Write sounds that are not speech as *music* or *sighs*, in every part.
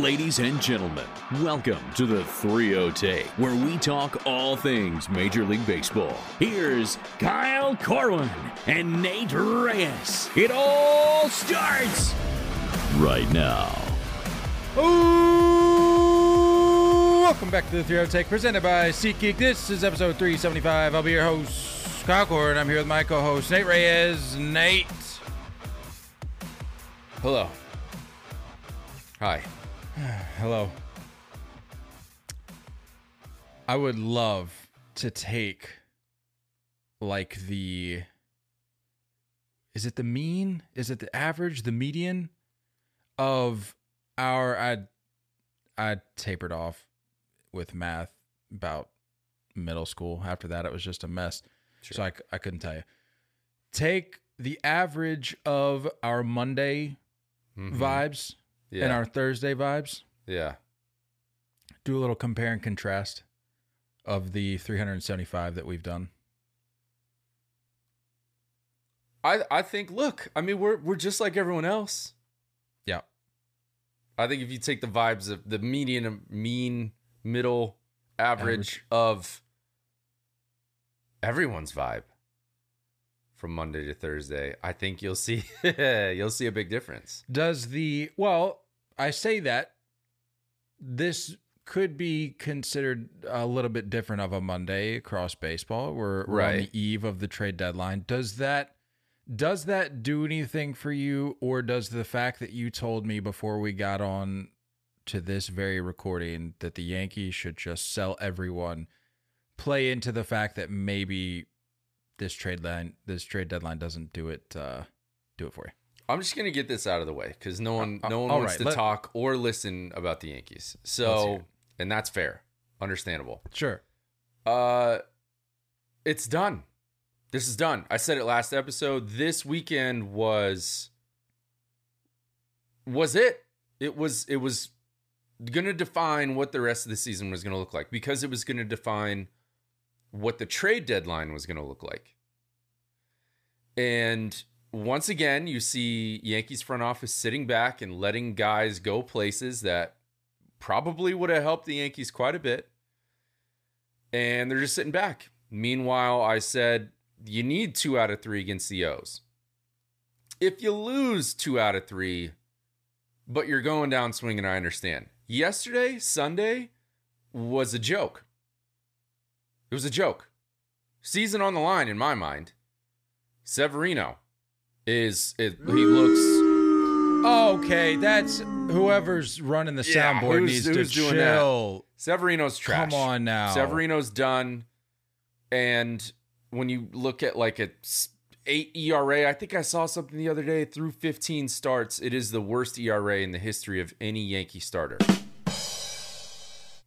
Ladies and gentlemen, welcome to the 3 Take, where we talk all things Major League Baseball. Here's Kyle Corwin and Nate Reyes. It all starts right now. Ooh, welcome back to the 3 Take, presented by SeatGeek. This is episode 375. I'll be your host, Kyle Corwin. I'm here with my co-host, Nate Reyes. Nate. Hello. Hi. Hello. I would love to take like the is it the mean? Is it the average, the median of our I I tapered off with math about middle school. After that it was just a mess. So I, I couldn't tell you. Take the average of our Monday mm-hmm. vibes Yeah. and our Thursday vibes. Yeah. Do a little compare and contrast of the 375 that we've done. I I think look, I mean we're we're just like everyone else. Yeah. I think if you take the vibes of the median mean middle average, of everyone's vibe from Monday to Thursday, I think you'll see *laughs* you'll see a big difference. Does the well, I say that this could be considered a little bit different of a Monday across baseball. We're, we're on the eve of the trade deadline. Does that does that do anything for you, or does the fact that you told me before we got on to this very recording that the Yankees should just sell everyone play into the fact that maybe this trade line this trade deadline doesn't do it uh do it for you? I'm just gonna get this out of the way because no one Uh, no one all wants right, to let- talk or listen about the Yankees. So and that's fair. Understandable. Sure. Uh, it's done. This is done. I said it last episode. This weekend was was it. It was it was going to define what the rest of the season was going to look like because it was going to define what the trade deadline was going to look like. And once again, you see Yankees front office sitting back and letting guys go places that probably would have helped the Yankees quite a bit and they're just sitting back. Meanwhile, I said you need two out of three against the O's. If you lose two out of three, but you're going down swinging, I understand. Yesterday, Sunday, was a joke. It was a joke. Season on the line in my mind. Severino is it, he looks Okay, that's whoever's running the Yeah, soundboard who's- needs who's to doing that? chill. Severino's trash. Come on now. Severino's done. And when you look at like a eight ERA, I think I saw something the other day through 15 starts. It is the worst ERA in the history of any Yankee starter.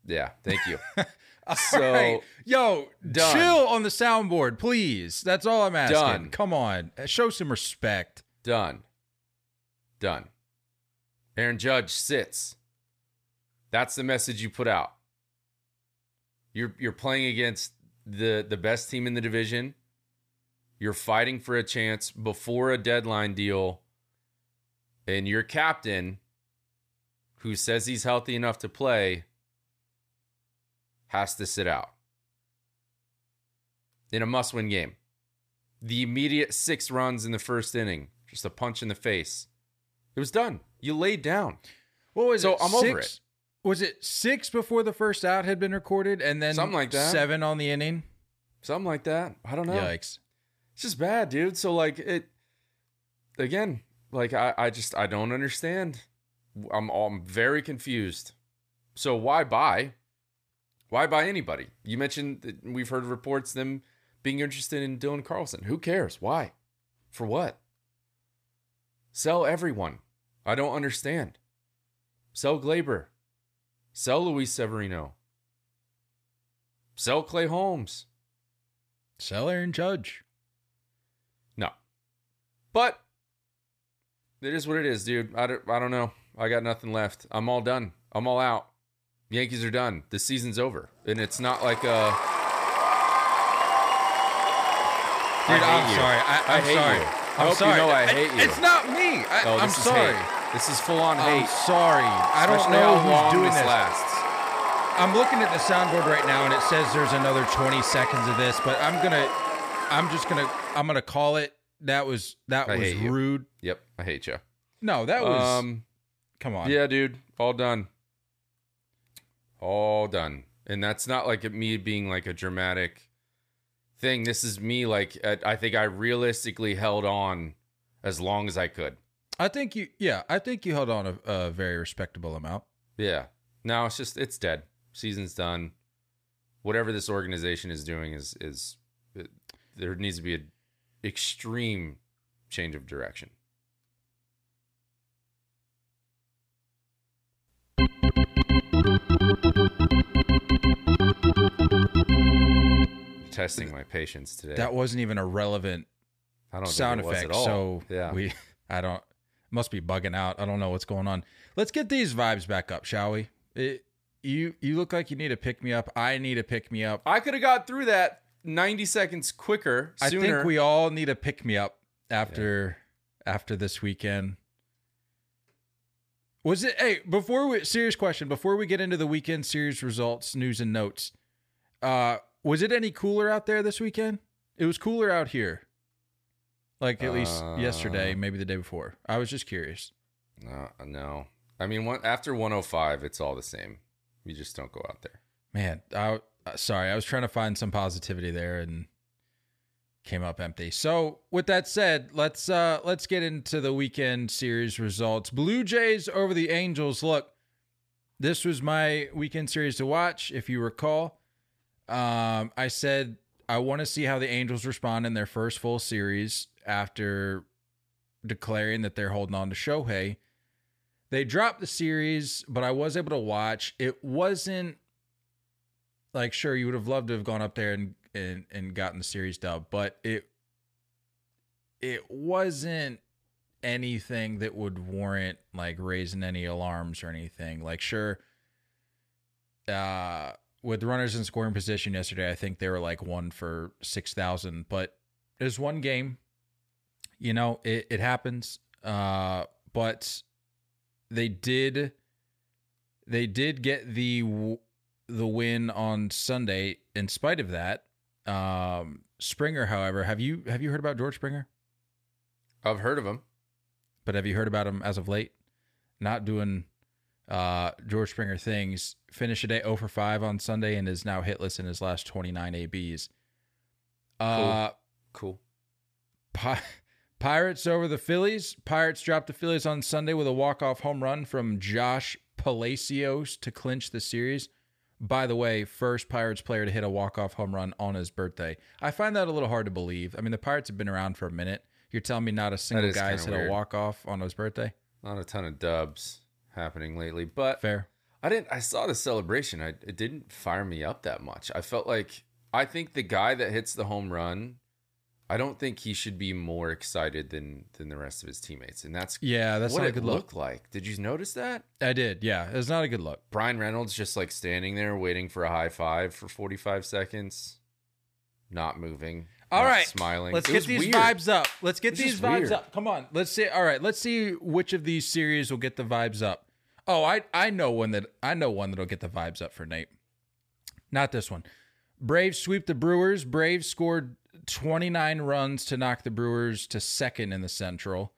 Yeah, thank you. *laughs* *laughs* so right. Yo, done. chill on the soundboard, please. That's all I'm asking. Done. Come on, uh, show some respect. done. Done. Aaron Judge sits. That's the message you put out. You're you're playing against the the best team in the division. You're fighting for a chance before a deadline deal. And your captain, who says he's healthy enough to play, has to sit out in a must win game. The immediate six runs in the first inning, just a punch in the face. It was done. You laid down. What was So it? I'm over six, was it six before the first out had been recorded, and then Something like that. Seven on the inning. Something like that. I don't know. Yikes! It's just bad, dude. So like it again, like I, I just I don't understand. I'm I'm very confused. So why buy? Why buy anybody? You mentioned that we've heard reports them being interested in Dylan Carlson. Who cares? Why? For what? Sell everyone. I don't understand. Sell Gleyber. Sell Luis Severino. Sell Clay Holmes. Sell Aaron Judge. No. But it is what it is, dude. I don't, I don't know. I got nothing left. I'm all done. I'm all out. Yankees are done. The season's over. And it's not like a. Dude, I I'm you. sorry. I, I'm hate sorry. you. I I'm hope you sorry. know I hate you. It's not me. I, this I'm sorry. hate. This is full on I'm hate. sorry. I don't know who's doing this lasts. I'm looking at the soundboard right now, and it says there's another 20 seconds of this, but I'm gonna, I'm just gonna, I'm gonna call it. That was that I was hate you. rude. Yep, I hate you. No, that was. Um, come on. yeah, dude, all done. All done. And that's not like me being like a dramatic thing. This is me like I I think I realistically held on as long as I could. I think you. Yeah, I think you held on a, a very respectable amount. Yeah. Now it's just it's dead. Season's done. Whatever this organization is doing is is it, there needs to be an extreme change of direction. Testing my patience today. That wasn't even a relevant I don't sound think it was effect. at all. So yeah, we, I don't, must be bugging out. I don't know what's going on. Let's get these vibes back up, shall we? It, you, you look like you need to pick me up. I need to pick me up. I could have got through that 90 seconds quicker. I think we all need a pick me up after after this weekend. Was it hey, before we serious question, before we get into the weekend series results, news and notes, uh was it any cooler out there this weekend? It was cooler out here. Like at least yesterday, Uh, maybe the day before. I was just curious. No, no. I mean, one, after 105, it's all the same. You just don't go out there. Man, I uh, sorry, I was trying to find some positivity there and came up empty. So, with that said, let's uh let's get into the weekend series results. Blue Jays over the Angels. Look, this was my weekend series to watch, if you recall. Um, I said I want to see how the Angels respond in their first full series after declaring that they're holding on to Shohei. They dropped the series, but I was able to watch. It wasn't like sure you would have loved to have gone up there and and, and gotten the series dub, but it it wasn't anything that would warrant like raising any alarms or anything. Like sure uh with runners in scoring position yesterday, I think they were like one for six thousand, but it was one game. You know, it, it happens. Uh but they did they did get the the win on Sunday in spite of that. Um Springer, however, have you have you heard about George Springer? I've heard of him. But have you heard about him as of late? Not doing uh George Springer things. Finished a day 0 for 5 on Sunday and is now hitless in his last 29 ABs. Uh Cool. Pi- *laughs* Pirates over the Phillies. Pirates dropped the Phillies on Sunday with a walk-off home run from Josh Palacios to clinch the series. By the way, first Pirates player to hit a walk-off home run on his birthday. I find that a little hard to believe. I mean, the Pirates have been around for a minute. You're telling me not a single guy's hit weird. a walk-off on his birthday? Not a ton of dubs happening lately, but Fair. I didn't. I saw the celebration. I it didn't fire me up that much. I felt like I think the guy that hits the home run, I don't think he should be more excited than than the rest of his teammates, and that's Yeah, that's what not a it good looked look. like. Did you notice that? I did. Yeah, it's not a good look. Bryan Reynolds just like standing there waiting for a high five for forty five seconds, not moving. All not smiling. Let's It get was these weird. vibes up. Let's get It's these just vibes weird. up. Come on. Let's see. All right. Let's see which of these series will get the vibes up. Oh, I I know one that I know one that'll get the vibes up for Nate. Not this one. Braves sweep the Brewers. Braves scored 29 runs to knock the Brewers to second in the Central.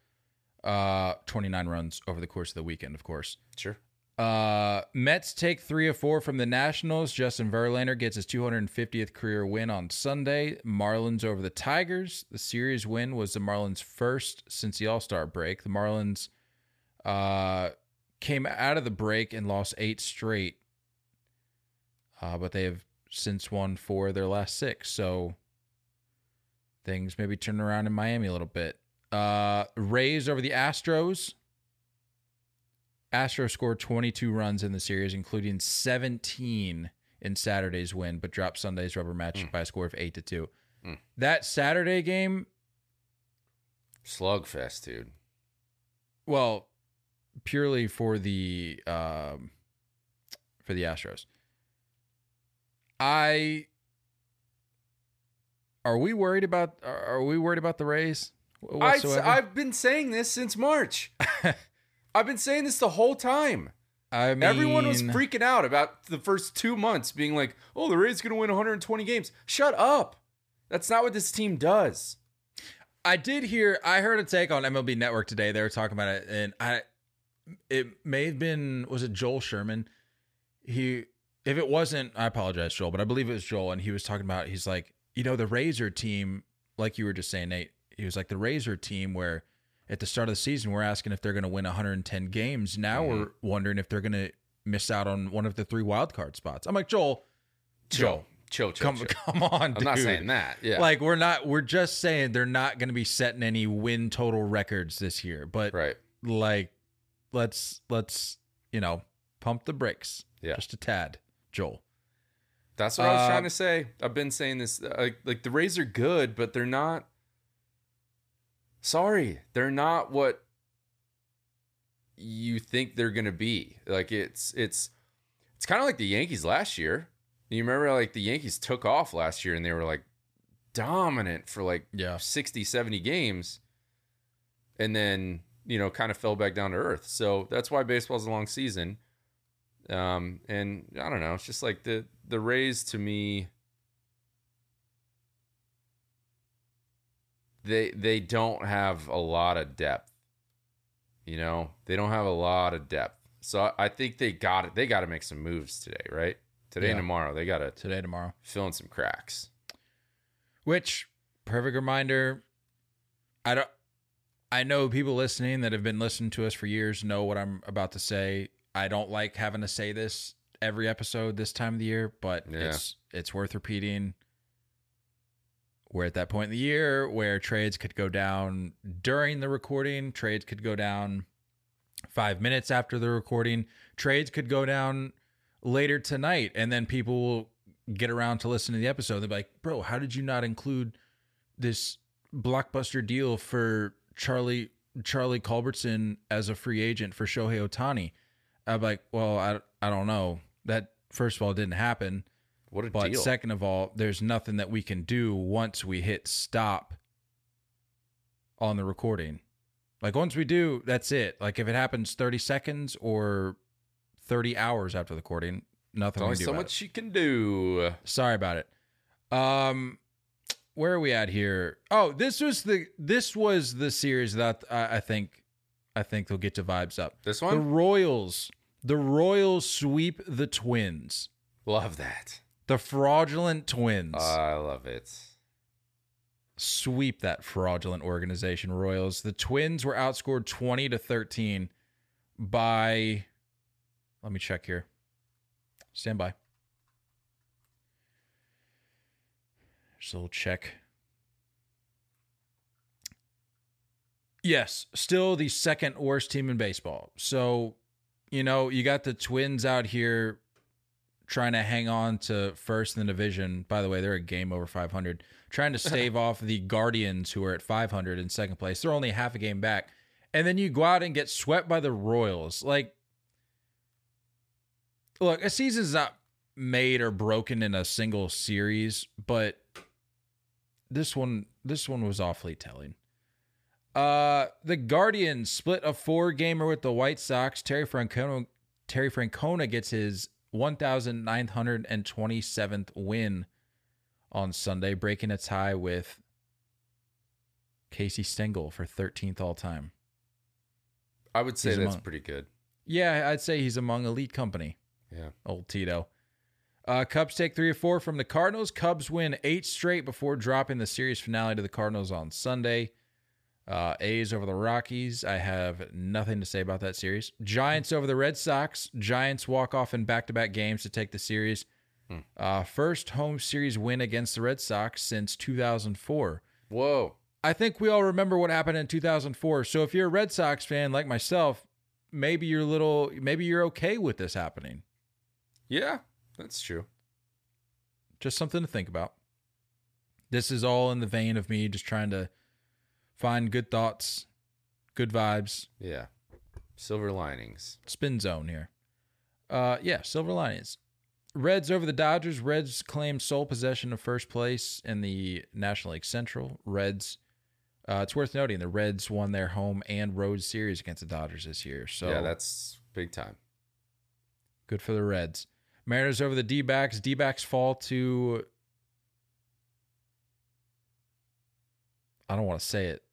Uh 29 runs over the course of the weekend, of course. Sure. Uh, Mets take three of four from the Nationals. Justin Verlander gets his 250th career win on Sunday. Marlins over the Tigers. The series win was the Marlins' first since the All Star break. The Marlins uh, came out of the break and lost eight straight, uh, but they have since won four of their last six. So things maybe turn around in Miami a little bit. Uh, Rays over the Astros. Astros scored 22 runs in the series, including 17 in Saturday's win, but dropped Sunday's rubber match by a score of eight to two. Mm. That Saturday game, Slugfest, dude. well, purely for the um, for the Astros. I are we worried about are we worried about the Rays I? I've been saying this since March. *laughs* I've been saying this the whole time. I mean, Everyone was freaking out about the first two months, being like, "Oh, the Rays going to win 120 games." Shut up. That's not what this team does. I did hear. I heard a take on MLB Network today. They were talking about it, and I. It may have been was it Joel Sherman? He, if it wasn't, I apologize, Joel, but I believe it was Joel, and he was talking about. He's like, you know, the Razor team, like you were just saying, Nate. He was like the Razor team where at the start of the season we're asking if they're going to win 110 games. Now mm-hmm. we're wondering if they're going to miss out on one of the three wild card spots. I'm like Joel, Joel, chill, chill, come chill. come on, I'm not saying that. Yeah, Like we're not we're just saying they're not going to be setting any win total records this year. But right. like let's let's, you know, pump the brakes Yeah. just a tad, Joel. That's what I was Uh, trying to say. I've been saying this. uh, Like, like the Rays are good, but they're not. Sorry, they're not what you think they're gonna be. Like it's it's it's kind of like the Yankees last year. You remember like the Yankees took off last year and they were like dominant for like Yeah. 60, 70 games, and then you know kind of fell back down to earth. So that's why baseball's a long season. Um, and I don't know. It's just like the the Rays to me. They they don't have a lot of depth. You know, they don't have a lot of depth. So I, think they got it. They got to make some moves today, right? Today Yeah. and tomorrow, they got to Today tomorrow. fill in some cracks. Which perfect reminder I don't I know people listening that have been listening to us for years know what I'm about to say. I don't like having to say this every episode this time of the year, but Yeah. it's it's worth repeating. We're at that point in the year where trades could go down during the recording, trades could go down five minutes after the recording, trades could go down later tonight, and then people will get around to listen to the episode. They'll be like, "Bro, how did you not include this blockbuster deal for Charlie Charlie Culberson as a free agent for Shohei Ohtani?" I'm like, "Well, I I don't know. That first of all didn't happen, What a but deal! second of all, there's nothing that we can do once we hit stop on the recording. Like once we do, that's it. Like if it happens 30 seconds or 30 hours after the recording, nothing There's only we can do so much you can do. Sorry about it. Um, where are we at here? Oh, this was the this was the series that I, I think I think they'll get to vibes up. This one, The Royals, the Royals sweep the Twins, love that. the fraudulent Twins. Ah, I love it. sweep that fraudulent organization Royals. The Twins were outscored 20 to 13 by Let me check here. Stand by. Just a little check. Yes, still the second worst team in baseball. So, you know, you got the Twins out here trying to hang on to first in the division. By the way, they're a game over 500, trying to *laughs* stave off the Guardians, who are at 500 in second place. They're only half a game back. And then you go out and get swept by the Royals. Like, look, a season's not made or broken in a single series, but this one, this one was awfully telling. Uh, the Guardians split a four gamer with the White Sox. Terry Francona, Terry Francona gets his 1,927th win on Sunday, breaking a tie with Casey Stengel for 13th all time. I would say He's that's among- pretty good. Yeah, I'd say he's among elite company. Yeah. Old Tito. Uh, Cubs take three or four from the Cardinals. Cubs win eight straight before dropping the series finale to the Cardinals on Sunday. Uh, A's over the Rockies. I have nothing to say about that series. Giants over the Red Sox. Giants walk off in back to back games to take the series. Uh, first home series win against the Red Sox since 2004. Whoa. I think we all remember what happened in 2004. So if you're a Red Sox fan like myself, maybe you're little, maybe you're okay with this happening. Yeah, that's true. Just something to think about. This is all in the vein of me just trying to find good thoughts, good vibes, Yeah. Silver linings. spin zone here. Uh, yeah, silver linings. Reds over the Dodgers. Reds claim sole possession of first place in the National League Central. Reds. Uh, it's worth noting the Reds won their home and road series against the Dodgers this year. So yeah, that's big time. good for the Reds. Mariners over the D backs. D backs fall to. I don't want to say it.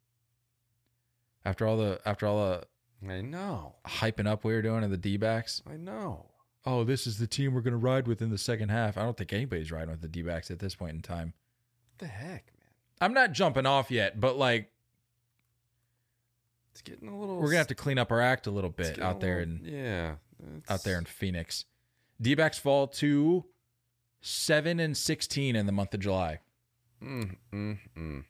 After all the after all the I know. hyping up we were doing in the D backs, I know. oh, this is the team we're going to ride with in the second half. I don't think anybody's riding with the D backs at this point in time. What the heck, man? I'm not jumping off yet, but like It's getting a little. we're gonna have to clean up our act a little bit out there little- in yeah, out there in Phoenix. D backs fall to seven and sixteen in the month of July. Mm, mm, mm.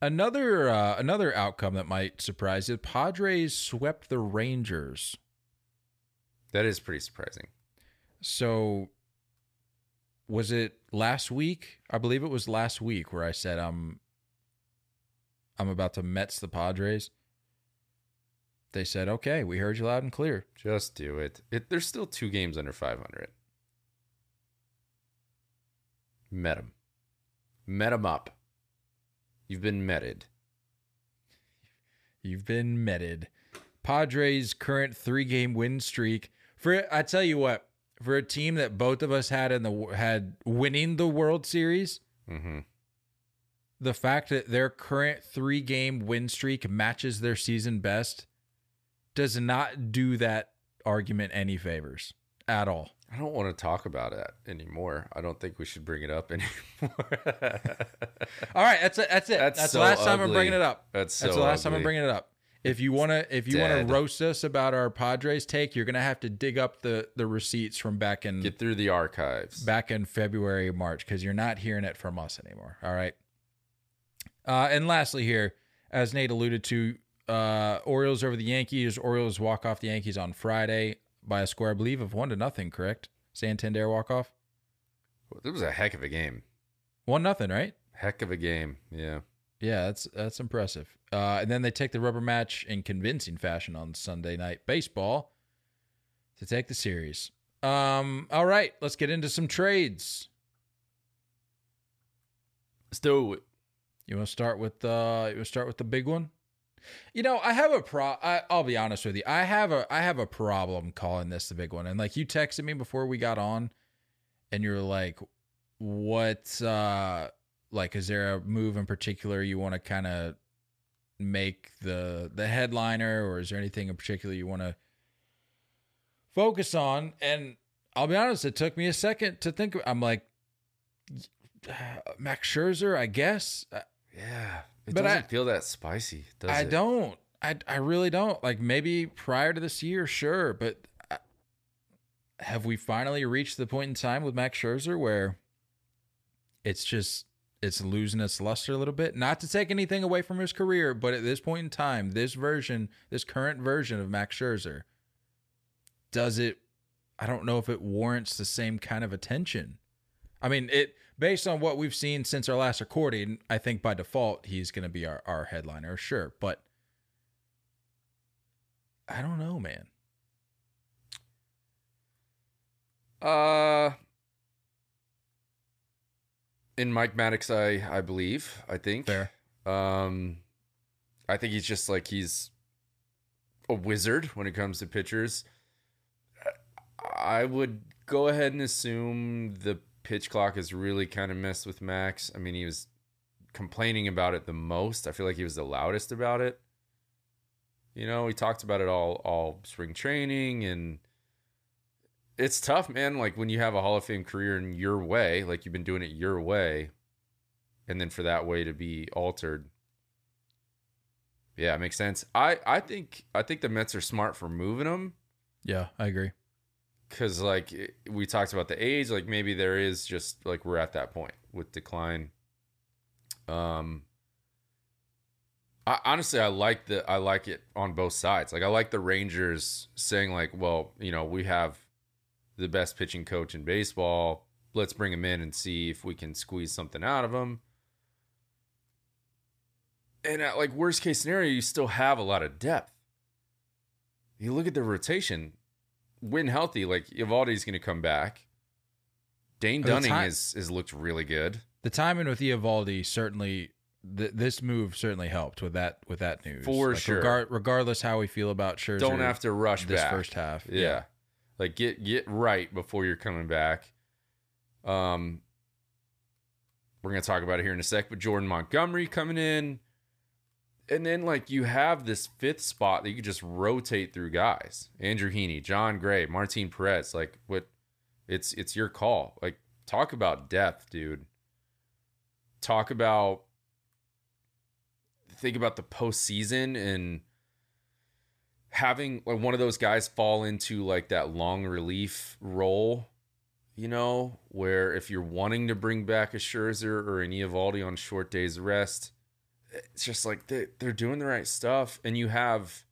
Another uh, another outcome that might surprise you: Padres swept the Rangers. That is pretty surprising. So was it last week? I believe it was last week where I said I'm I'm about to Mets the Padres. They said, "Okay, we heard you loud and clear." Just do it. it there's still two games under 500. Met him. Met him up. You've been meted. You've been meted. Padres' current three-game win streak. For I tell you what, for a team that both of us had in the had winning the World Series, Mm-hmm. the fact that their current three-game win streak matches their season best does not do that argument any favors at all. I don't want to talk about it anymore. I don't think we should bring it up *laughs* anymore. All right, that's it. That's it. That's That's, so the last time I'm bringing it up. That's That's the last time I'm bringing it up. If you wanna, if you wanna roast us about our Padres take, you're gonna have to dig up the the receipts from back in Get through the archives. back in February, March, because you're not hearing it from us anymore. All right. Uh, and lastly, here, as Nate alluded to, uh, Orioles over the Yankees. Orioles walk off the Yankees on Friday by a score, I believe, of one to nothing. Correct? Santander walk off It was a heck of a game. one nothing, right? Heck of a game. Yeah. Yeah, that's that's impressive. Uh, and then they take the rubber match in convincing fashion on Sunday night baseball to take the series. Um, all right, let's get into some trades. Let's do it. You want to start with uh, you want to start with the big one? You know, I have a pro. I, I'll be honest with you. I have a I have a problem calling this the big one. And like you texted me before we got on, and you're like, "What? uh Like, is there a move in particular you want to kind of make the the headliner, or is there anything in particular you want to focus on?" And I'll be honest, it took me a second to think. I'm like, Max Scherzer, I guess. Yeah. It But doesn't I- feel that spicy, does I it? don't. I I really don't. Like maybe prior to this year, sure, but I- have we finally reached the point in time with Max Scherzer where it's just it's losing its luster a little bit? Not to take anything away from his career, but at this point in time, this version, this current version of Max Scherzer, does it? I don't know if it warrants the same kind of attention. I mean, it based on what we've seen since our last recording, I think by default he's going to be our, our headliner, sure. But I don't know, man. Uh in Mike Maddux, I I believe. I think. Fair. Um I think he's just like he's a wizard when it comes to pitchers. I would go ahead and assume the pitch clock has really kind of messed with Max. I mean, he was complaining about it the most. I feel like he was the loudest about it. You know, we talked about it all all spring training and it's tough, man. Like when you have a Hall of Fame career in your way, like you've been doing it your way, and then for that way to be altered. Yeah, it makes sense. I I think I think the Mets are smart for moving him Yeah, I agree. Because like we talked about the age, like maybe there is just like we're at that point with decline. Um, I, honestly, I like the I like it on both sides. Like I like the Rangers saying like, well, you know, we have the best pitching coach in baseball. Let's bring him in and see if we can squeeze something out of him. And at like worst case scenario, you still have a lot of depth. You look at the rotation, when healthy, like Eovaldi's going to come back. Dane Dunning has has looked really good. The timing with Eovaldi certainly th- this move certainly helped with that with that news. For sure. regar- regardless how we feel about Scherzer, Don't have to rush this back. first half. Yeah. Like get get right before you're coming back. Um we're going to talk about it here in a sec, but Jordan Montgomery coming in and then like you have this fifth spot that you just rotate through guys. Andrew Heaney, Jon Gray, Martin Perez, like what it's it's your call. Like talk about depth, dude. Talk about think about the postseason and having like one of those guys fall into like that long relief role, you know, where if you're wanting to bring back a Scherzer or an Eovaldi on short days rest, it's just like they, they're doing the right stuff, and you have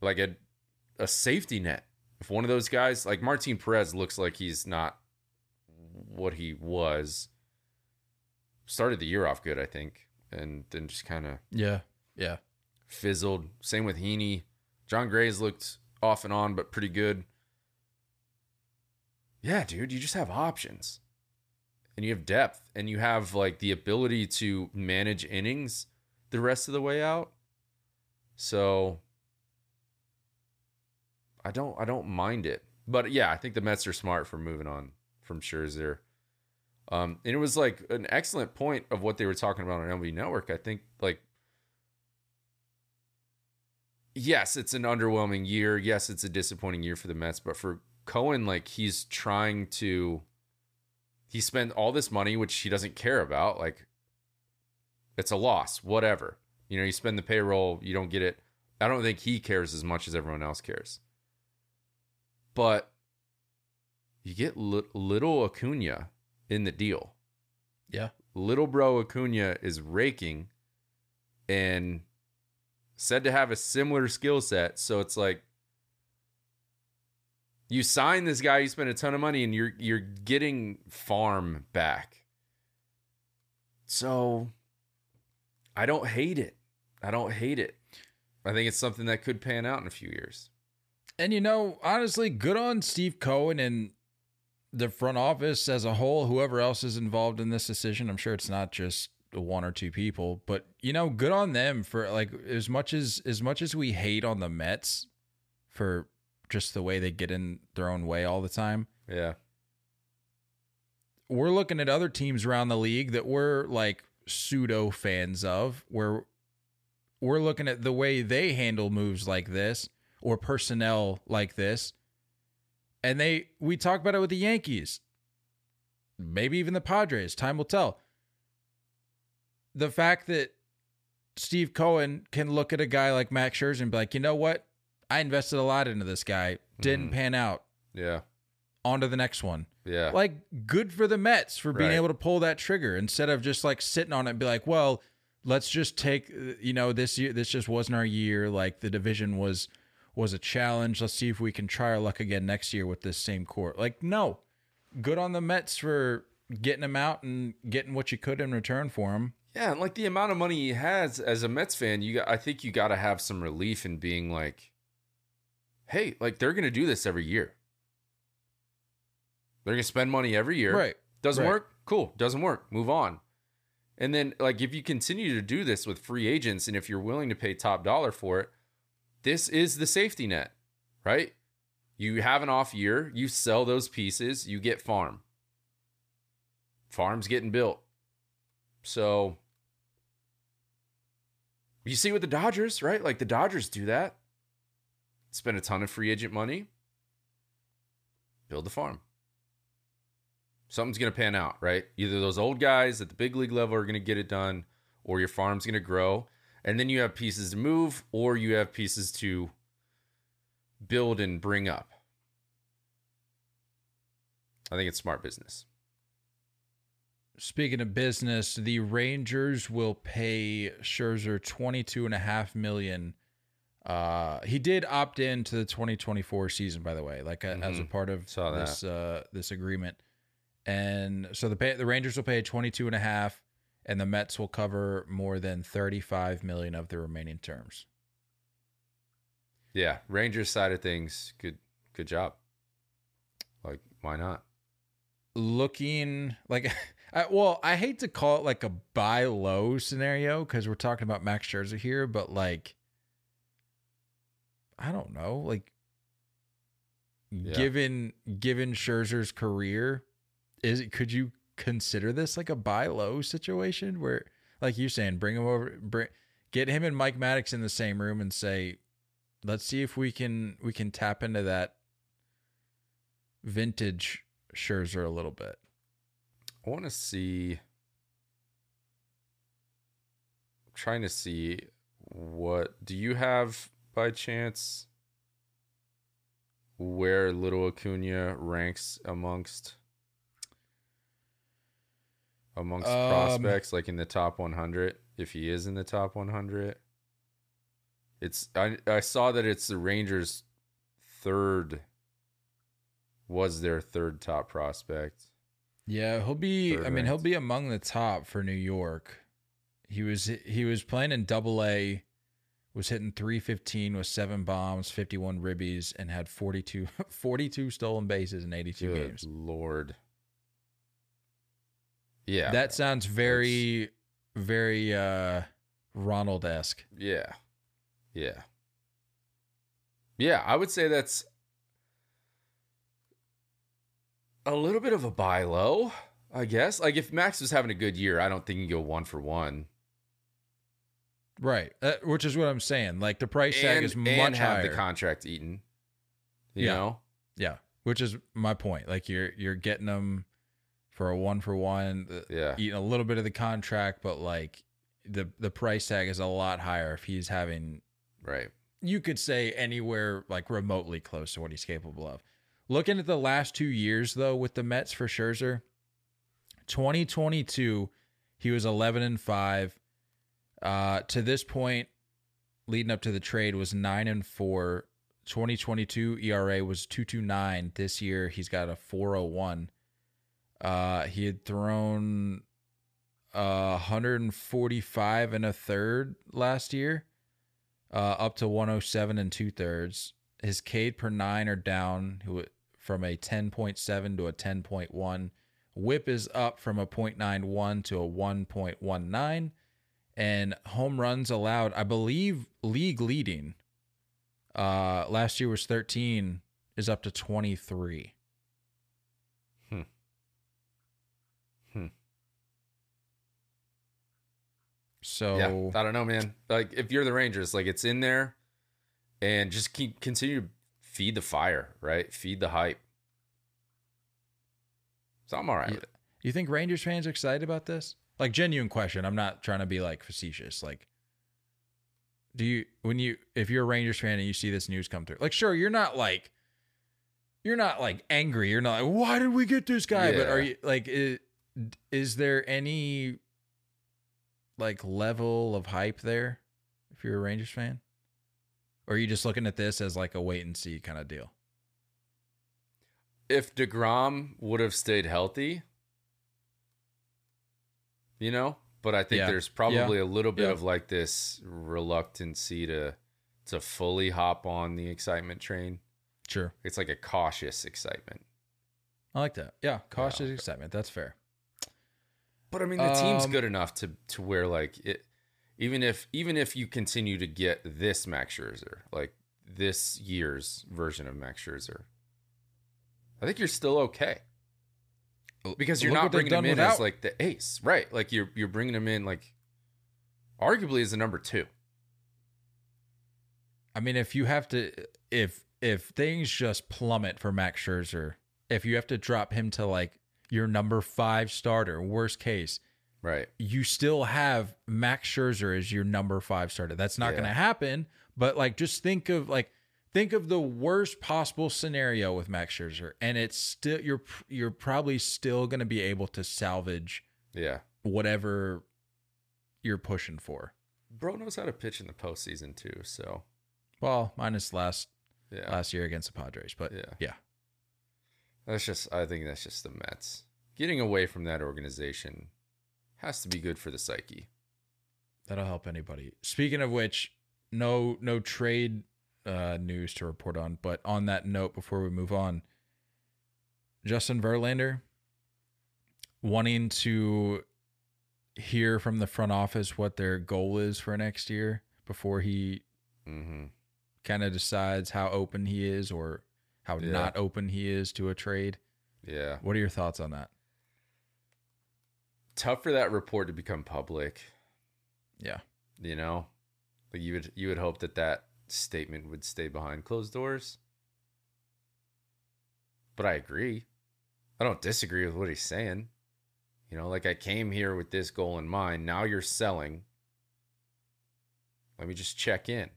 like a a safety net. If one of those guys, like Martin Perez, looks like he's not what he was, started the year off good, I think, and then just kind of Yeah. Yeah. fizzled. Same with Heaney. Jon Gray's looked off and on, but pretty good. Yeah, dude, you just have options. And you have depth and you have like the ability to manage innings the rest of the way out. So I don't I don't mind it. But yeah, I think the Mets are smart for moving on from Scherzer. Um, and it was like an excellent point of what they were talking about on MLB Network. I think like yes, it's an underwhelming year. Yes, it's a disappointing year for the Mets, but for Cohen, like he's trying to he spent all this money, which he doesn't care about. Like it's a loss, whatever. You know, you spend the payroll, you don't get it. I don't think he cares as much as everyone else cares. But you get li- little Acuna in the deal. Yeah. Little bro Acuna is raking and said to have a similar skill set. So it's like you sign this guy, you spend a ton of money, and you're you're getting farm back. So I don't hate it. I don't hate it. I think it's something that could pan out in a few years. And you know, honestly, good on Steve Cohen and the front office as a whole, whoever else is involved in this decision. I'm sure it's not just one or two people, but you know, good on them for like as much as as much as we hate on the Mets for just the way they get in their own way all the time. Yeah. We're looking at other teams around the league that we're like pseudo fans of, where we're looking at the way they handle moves like this or personnel like this. And they we talk about it with the Yankees. Maybe even the Padres, time will tell. The fact that Steve Cohen can look at a guy like Max Scherzer and be like, "You know what? I invested a lot into this guy. Didn't Mhm. pan out. Yeah. On to the next one." Yeah. Like good for the Mets for being Right. able to pull that trigger instead of just like sitting on it and be like, "Well, let's just take uh, you know this year this just wasn't our year like the division was was a challenge let's see if we can try our luck again next year with this same core like no good on the mets for getting him out and getting what you could in return for him Yeah, and like the amount of money he has as a Mets fan, you got, I think you got to have some relief in being like, hey, like they're gonna do this every year. They're gonna spend money every year. right Doesn't Right. work? Cool. Doesn't work. Move on. And then like if you continue to do this with free agents and if you're willing to pay top dollar for it, this is the safety net, right? You have an off year, you sell those pieces, you get farm. Farm's getting built. So You see with the Dodgers, right? Like the Dodgers do that. Spend a ton of free agent money. Build a farm. Something's going to pan out, right? Either those old guys at the big league level are going to get it done, or your farm's going to grow. And then you have pieces to move, or you have pieces to build and bring up. I think it's smart business. Speaking of business, the Rangers will pay Scherzer twenty two and a half million. Uh, he did opt in to the 2024 season, by the way, like a, as a Mhm. part of Saw this uh, this agreement. And so the pay, the Rangers will pay 22 and a half, and the Mets will cover more than 35 million of the remaining terms. Yeah, Rangers side of things, good good job. Like, why not? looking like *laughs* I, well i hate to call it like a buy low scenario because we're talking about max scherzer here but like i don't know like Yeah. given given scherzer's career is it could you consider this like a buy low situation where like you're saying bring him over bring get him and mike maddux in the same room and say let's see if we can we can tap into that vintage Scherzer a little bit. I want to see. I'm trying to see what do you have by chance where Little Acuna ranks amongst amongst Um, prospects like in the top 100 if he is in the top 100 it's I I saw that it's the Rangers third was their third top prospect Yeah, he'll be. Third I mean, he'll be among the top for New York. He was he was playing in Double A, was hitting three fifteen with seven bombs, fifty one ribbies, and had 42, *laughs* 42 stolen bases in eighty two Good games. lord. Yeah. That sounds very, very uh Ronald esque. yeah. Yeah. Yeah, I would say that's a little bit of a buy low, I guess. Like if Max was having a good year, I don't think you can go one for one. Right, uh, which is what I'm saying. Like the price tag and, is much and have higher. the contract eaten. You Yeah. know? yeah, which is my point. Like you're you're getting them for a one for one. uh, Yeah. eating a little bit of the contract, but like the the price tag is a lot higher if he's having Right. you could say anywhere like remotely close to what he's capable of. Looking at the last two years though with the Mets for Scherzer, 2022 he was 11 and 5. Uh to this point leading up to the trade was 9 and 4. 2022 ERA was 229. This year he's got a 401. Uh he had thrown uh 145 and a third last year uh, up to 107 and two thirds. His K per nine are down from a 10.7 to a 10.1. Whip is up from a 0.91 to a 1.19. And home runs allowed, I believe, league leading. Uh, last year was 13, is up to 23. Hmm. Hmm. So Yeah, I don't know, man. Like if you're the Rangers, like it's in there, and just keep continue to feed the fire, right? Feed the hype. So I'm all right Yeah. with it. You think Rangers fans are excited about this? Like genuine question. I'm not trying to be like facetious. Like, do you when you if you're a Rangers fan and you see this news come through, like, sure, you're not like you're not like angry. You're not like, why did we get this guy? But are you like, is, is there any like level of hype there if you're a Rangers fan, or are you just looking at this as like a wait and see kind of deal? If Degrom would have stayed healthy, you know, but I think Yeah. there's probably a little bit Yeah. of like this reluctancy to to fully hop on the excitement train. Sure, It's like a cautious excitement. I like that. Yeah, cautious excitement. That's fair. But I mean, the team's Um, good enough to to where like it, even if even if you continue to get this Max Scherzer, like this year's version of Max Scherzer, I think you're still okay because you're Look not bringing him in as like the ace, right? Like you're you're bringing him in like arguably as the number two. I mean, if you have to, if if things just plummet for Max Scherzer, if you have to drop him to like your number five starter, worst case, Right. you still have Max Scherzer as your number five starter. That's not Yeah. going to happen. But like, just think of like, think of the worst possible scenario with Max Scherzer, and it's still you're you're probably still going to be able to salvage Yeah. whatever you're pushing for. Bro knows how to pitch in the postseason too. So Well, minus last yeah. last year against the Padres, but Yeah. yeah. That's just I think that's just the Mets. Getting away from that organization has to be good for the psyche. That'll help anybody. Speaking of which, no no trade uh, news to report on. But on that note, before we move on, Justin Verlander wanting to hear from the front office what their goal is for next year before he Mm-hmm. kind of decides how open he is or how Yeah. not open he is to a trade. Yeah. What are your thoughts on that? Tough for that report to become public. Yeah. You know, like you would you would hope that that statement would stay behind closed doors. But I agree. I don't disagree with what he's saying. You know, like I came here with this goal in mind. Now you're selling. Let me just check in.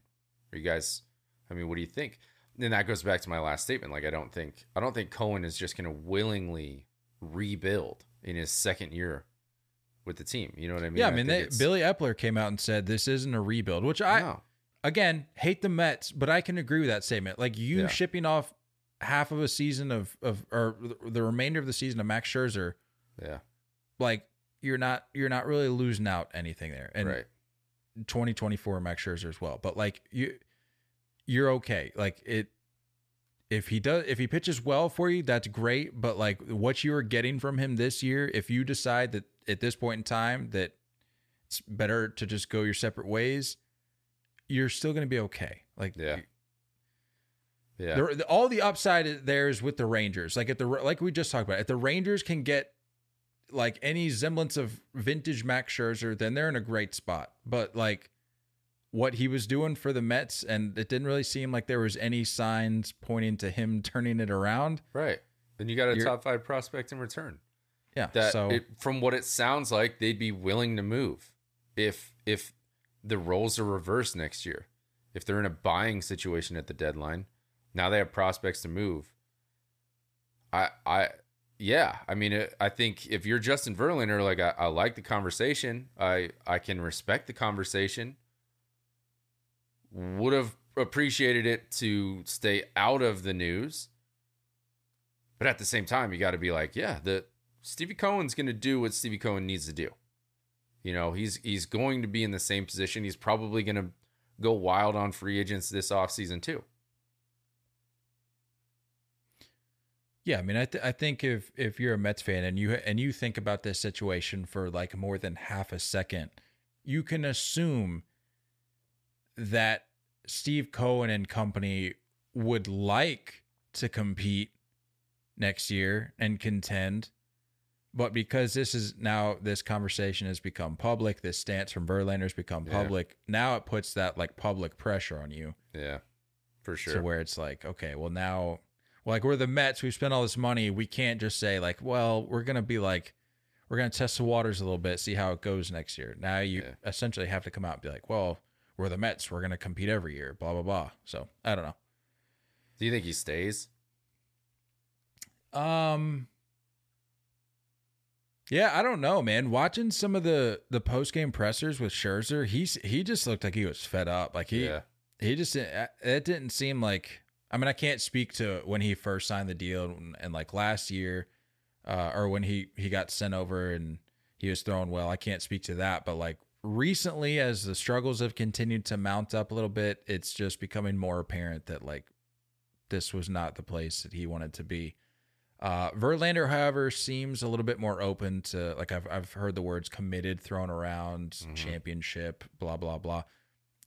Are you guys I mean, what do you think? And that goes back to my last statement. Like I don't think I don't think Cohen is just gonna willingly rebuild in his second year with the team. You know what I mean? yeah, I mean, think they, Billy Eppler came out and said this isn't a rebuild, which I No. Again hate the Mets, but I can agree with that statement. Like you Yeah. shipping off half of a season of of or the remainder of the season of Max Scherzer, Yeah. like you're not you're not really losing out anything there. And right. 2024 Max Scherzer as well. But like you you're okay. Like it if he does if he pitches well for you, that's great. But like what you are getting from him this year, if you decide that at this point in time that it's better to just go your separate ways, you're still gonna be okay. Like Yeah. Yeah. there, all the upside there is with the Rangers. Like at the like we just talked about, if the Rangers can get like any semblance of vintage Max Scherzer, then they're in a great spot. But like what he was doing for the Mets, and it didn't really seem like there was any signs pointing to him *laughs* turning it around. right. Then you got a You're- top five prospect in return. Yeah. That so it, from what it sounds like, they'd be willing to move if if the roles are reversed next year. If they're in a buying situation at the deadline, now they have prospects to move. I I yeah, I mean, I think if you're Justin Verlander, like I, I like the conversation, I I can respect the conversation. Would have appreciated it to stay out of the news, but at the same time, you got to be like, yeah, the Stevie Cohen's going to do what Stevie Cohen needs to do. You know, he's he's going to be in the same position. He's probably going to go wild on free agents this offseason too. Yeah, I mean, I th- I think if if you're a Mets fan and you and you think about this situation for like more than half a second, you can assume that Steve Cohen and company would like to compete next year and contend, but because this is now this conversation has become public, this stance from Verlander has become Yeah. public. Now it puts that like public pressure on you Yeah, for sure. to where it's like, okay, well now, like we're the Mets, we've spent all this money, we can't just say like, well, we're gonna be like, we're gonna test the waters a little bit, see how it goes next year. Now you Yeah. essentially have to come out and be like, well, we're the Mets, we're gonna compete every year, blah blah blah. So I don't know. do you think he stays? Um. Yeah, I don't know, man. Watching some of the the post game pressers with Scherzer, he's he just looked like he was fed up. Like he yeah, he just it didn't seem like i mean i can't speak to when he first signed the deal and, and like last year uh or when he he got sent over and he was throwing well i can't speak to that but like recently as the struggles have continued to mount up a little bit it's just becoming more apparent that like this was not the place that he wanted to be uh verlander however seems a little bit more open to like i've, I've heard the words committed thrown around Mhm. championship blah blah blah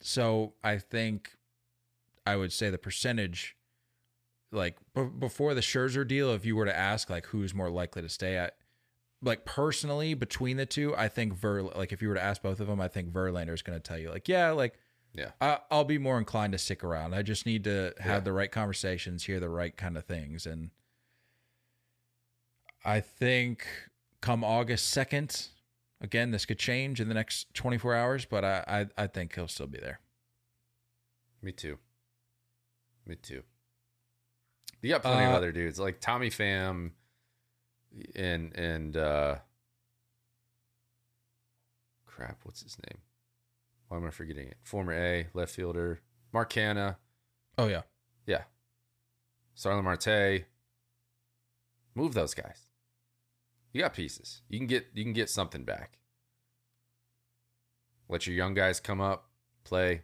so I think I would say the percentage, like b- before the Scherzer deal, if you were to ask like who's more likely to stay at, like personally between the two, I think Ver like if you were to ask both of them, I think Verlander is going to tell you like yeah, like Yeah. I, I'll be more inclined to stick around. I just need to have Yeah. the right conversations, hear the right kind of things, and I think come August second, again, this could change in the next twenty four hours, but I, I I think he'll still be there. Me too. Me too. You got plenty of Uh, other dudes like Tommy Pham and and uh crap, what's his name? Why am I forgetting it? Former A, left fielder, Mark Canha. Oh yeah, Yeah. Starlin Marte. Move those guys. You got pieces. You can get you can get something back. Let your young guys come up, play.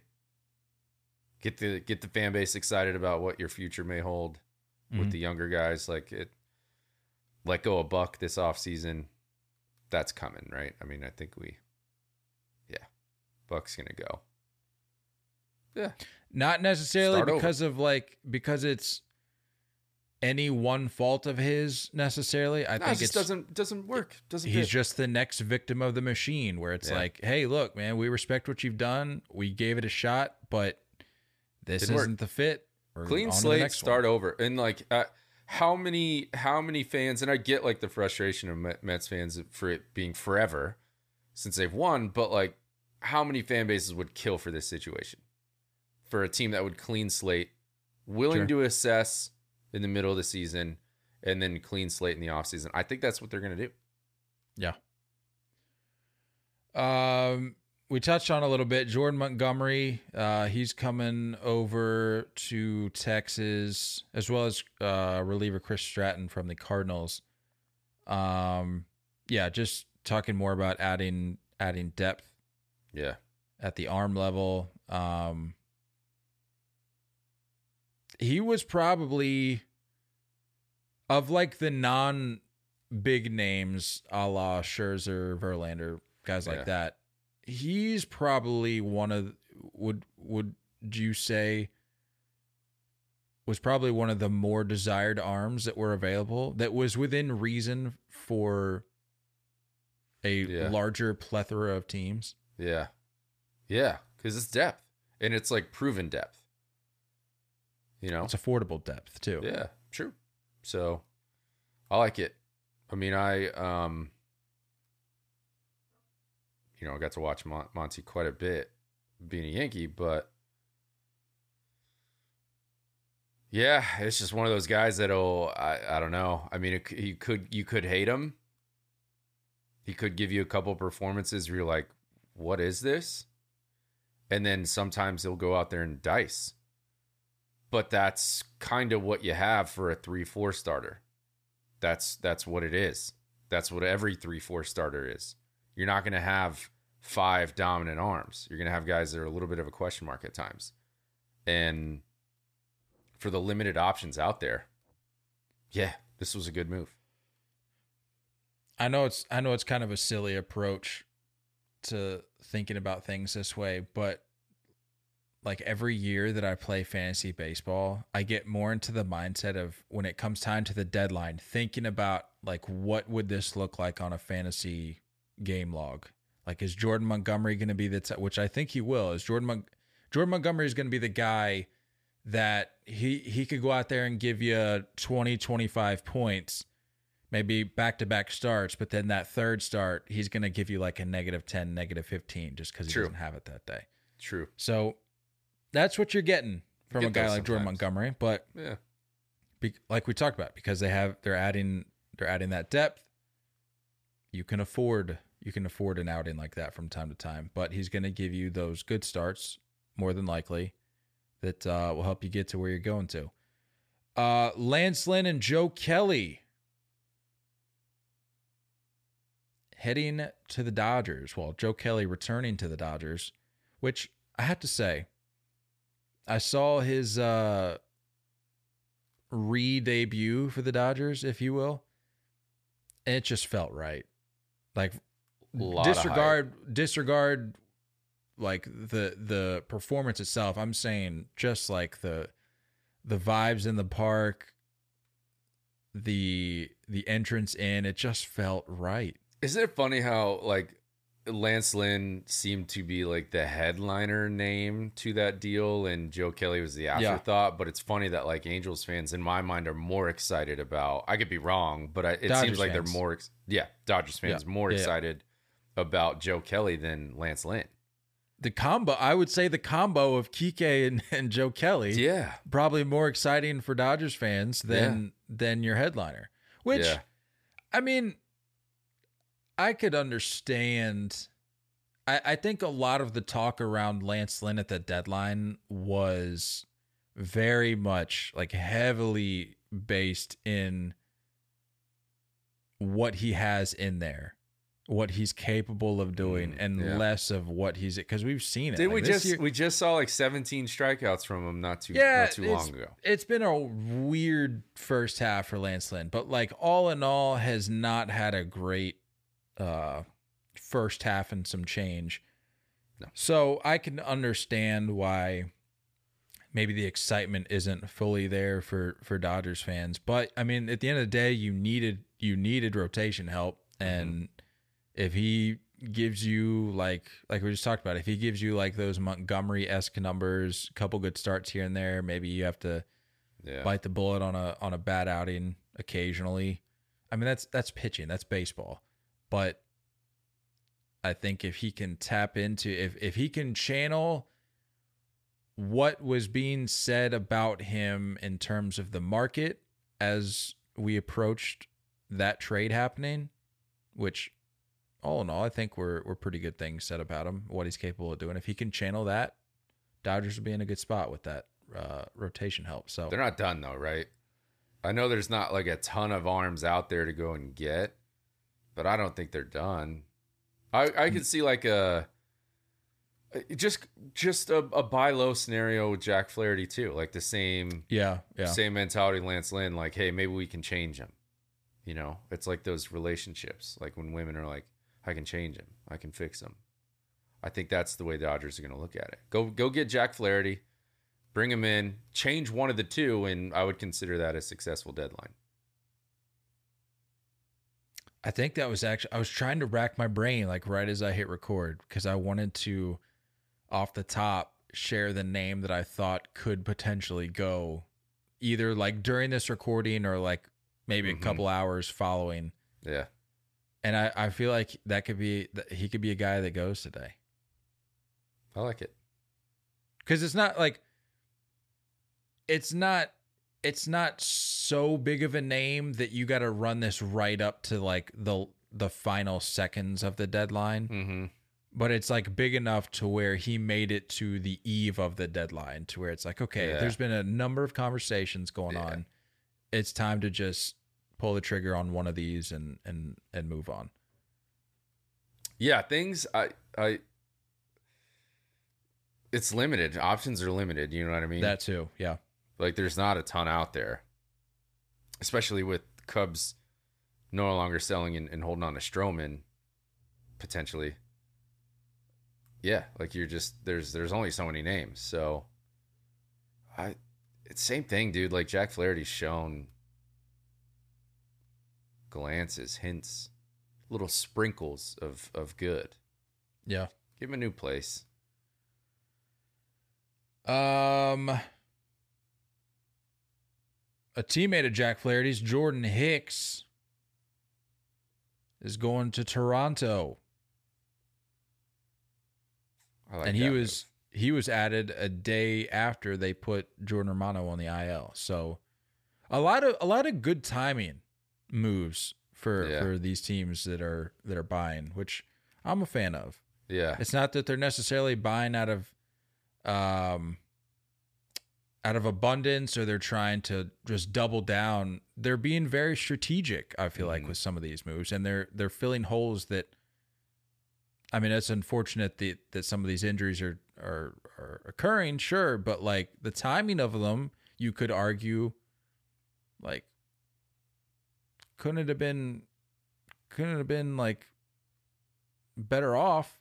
Get the get the fan base excited about what your future may hold with Mhm. the younger guys. Like it let go a buck this offseason. That's coming, right? I mean, I think we yeah. Buck's gonna go. Yeah. not necessarily Start over. because of like because it's any one fault of his necessarily. I No, it think just doesn't doesn't work. Doesn't he's just the next victim of the machine where it's Yeah. like hey look man we respect what you've done we gave it a shot but this Didn't isn't the fit clean on to the slate start one. over and like uh, how many how many fans and i get like the frustration of Met- mets fans for it being forever since they've won but like how many fan bases would kill for this situation for a team that would clean slate willing Sure. to assess in the middle of the season and then clean slate in the offseason. I think that's what they're going to do. Yeah. Um we touched on a little bit. Jordan montgomery uh he's coming over to texas as well as uh reliever chris stratton from the cardinals. Um yeah just talking more about adding adding depth yeah. at the arm level. Um, he was probably of like the non big names, a la Scherzer, Verlander, guys like Yeah. that. He's probably one of would would you say was probably one of the more desired arms that were available that was within reason for a Yeah. larger plethora of teams. yeah yeah because it's depth and it's like proven depth you know It's affordable depth too. Yeah, true. So I like it. I mean, I um you know, I got to watch Mon- Monty quite a bit being a Yankee, but yeah, it's just one of those guys that'll I I don't know. I mean, it, you could you could hate him. He could give you a couple performances where you're like, "What is this?" And then sometimes he'll go out there and dice but that's kind of what you have for a 3-4 starter. That's that's what it is. That's what every 3-4 starter is. You're not going to have five dominant arms. You're going to have guys that are a little bit of a question mark at times. And for the limited options out there, yeah, this was a good move. I know it's I know it's kind of a silly approach to thinking about things this way, but like every year that I play fantasy baseball, I get more into the mindset of when it comes time to the deadline, thinking about like what would this look like on a fantasy game log? Like is Jordan Montgomery going to be the t- which I think he will. Is Jordan Mon- Jordan Montgomery is going to be the guy that he he could go out there and give you 20 25 points maybe back to back starts, but then that third start, he's going to give you like a negative 10, negative 15 just because he True. doesn't have it that day. True. So that's what you're getting from Get a guy like Jordan. Montgomery. But Yeah. be, like we talked about, because they have, they're adding, they're adding that depth. You can afford, you can afford an outing like that from time to time, but he's going to give you those good starts more than likely that uh, will help you get to where you're going to. Uh, Lance Lynn and Joe Kelly heading to the Dodgers. Well, Joe Kelly returning to the Dodgers, which I have to say, I saw his uh, re debut for the Dodgers, if you will. And it just felt right. Like disregard disregard like the the performance itself. I'm saying just like the the vibes in the park, the the entrance in, it just felt right. Isn't it funny how like Lance Lynn seemed to be like the headliner name to that deal, and Joe Kelly was the afterthought. But it's funny that like Angels fans, in my mind, are more excited about. I could be wrong, but I, it Dodgers seems like fans. they're more. Ex- yeah, Dodgers fans Yeah. more Yeah, yeah. excited about Joe Kelly than Lance Lynn. The combo, I would say the combo of Kike and, *laughs* and Joe Kelly, Yeah, probably more exciting for Dodgers fans than than your headliner. Which, yeah, I mean, I could understand. I, I think a lot of the talk around Lance Lynn at the deadline was very much like heavily based in what he has in there, what he's capable of doing, Mm, and yeah. less of what he's because we've seen it. Did Like, we just year- we just saw like 17 strikeouts from him not too yeah, not too long ago. It's been a weird first half for Lance Lynn, but like all in all, has not had a great uh first half and some change. No. So I can understand why maybe the excitement isn't fully there for for Dodgers fans, but I mean, at the end of the day, you needed you needed rotation help, and if he gives you like like we just talked about, if he gives you like those Montgomery esque numbers, a couple good starts here and there, maybe you have to Yeah, bite the bullet on a on a bad outing occasionally. I mean that's that's pitching, that's baseball. But I think if he can tap into if if he can channel what was being said about him in terms of the market as we approached that trade happening, which all in all I think we're we're pretty good things said about him, what he's capable of doing. If he can channel that, Dodgers would be in a good spot with that uh, rotation help. So they're not done though, right? I know there's not like a ton of arms out there to go and get, but I don't think they're done. I I could see like a just just a, a buy low scenario with Jack Flaherty too, like the same yeah, yeah. same mentality Lance Lynn, like, hey, maybe we can change him. You know, it's like those relationships, like when women are like, I can change him, I can fix him. I think that's the way the Dodgers are going to look at it. Go go get Jack Flaherty, bring him in, change one of the two, and I would consider that a successful deadline. I think that was actually I was trying to rack my brain like right as I hit record because I wanted to off the top share the name that I thought could potentially go either like during this recording or like maybe Mhm. a couple hours following. Yeah, And I, I feel like that could be that he could be a guy that goes today. I like it. Cuz it's not like it's not it's not so big of a name that you got to run this right up to like the the final seconds of the deadline. Mm-hmm. but it's like big enough to where he made it to the eve of the deadline to where it's like okay Yeah. there's been a number of conversations going Yeah. on it's time to just pull the trigger on one of these and and and move on Yeah, things I I. It's limited. Options are limited. You know what I mean? that too yeah Like there's not a ton out there, especially with Cubs no longer selling and, and holding on to Stroman potentially. Yeah, like you're just there's there's only so many names. So I it's same thing, dude. Like Jack Flaherty's shown glances, hints, little sprinkles of of good. yeah Give him a new place. um a teammate of Jack Flaherty's Jordan Hicks is going to Toronto I like and he was he was added a day after they put Jordan Romano on the IL. So a lot of a lot of good timing moves for Yeah. for these teams that are that are buying, which I'm a fan of. yeah. It's not that they're necessarily buying out of um out of abundance or they're trying to just double down. They're being very strategic, I feel like, Mhm. with some of these moves. And they're they're filling holes that I mean, it's unfortunate that, that some of these injuries are, are are occurring, sure, but like the timing of them, you could argue like couldn't it have been couldn't it have been like better off?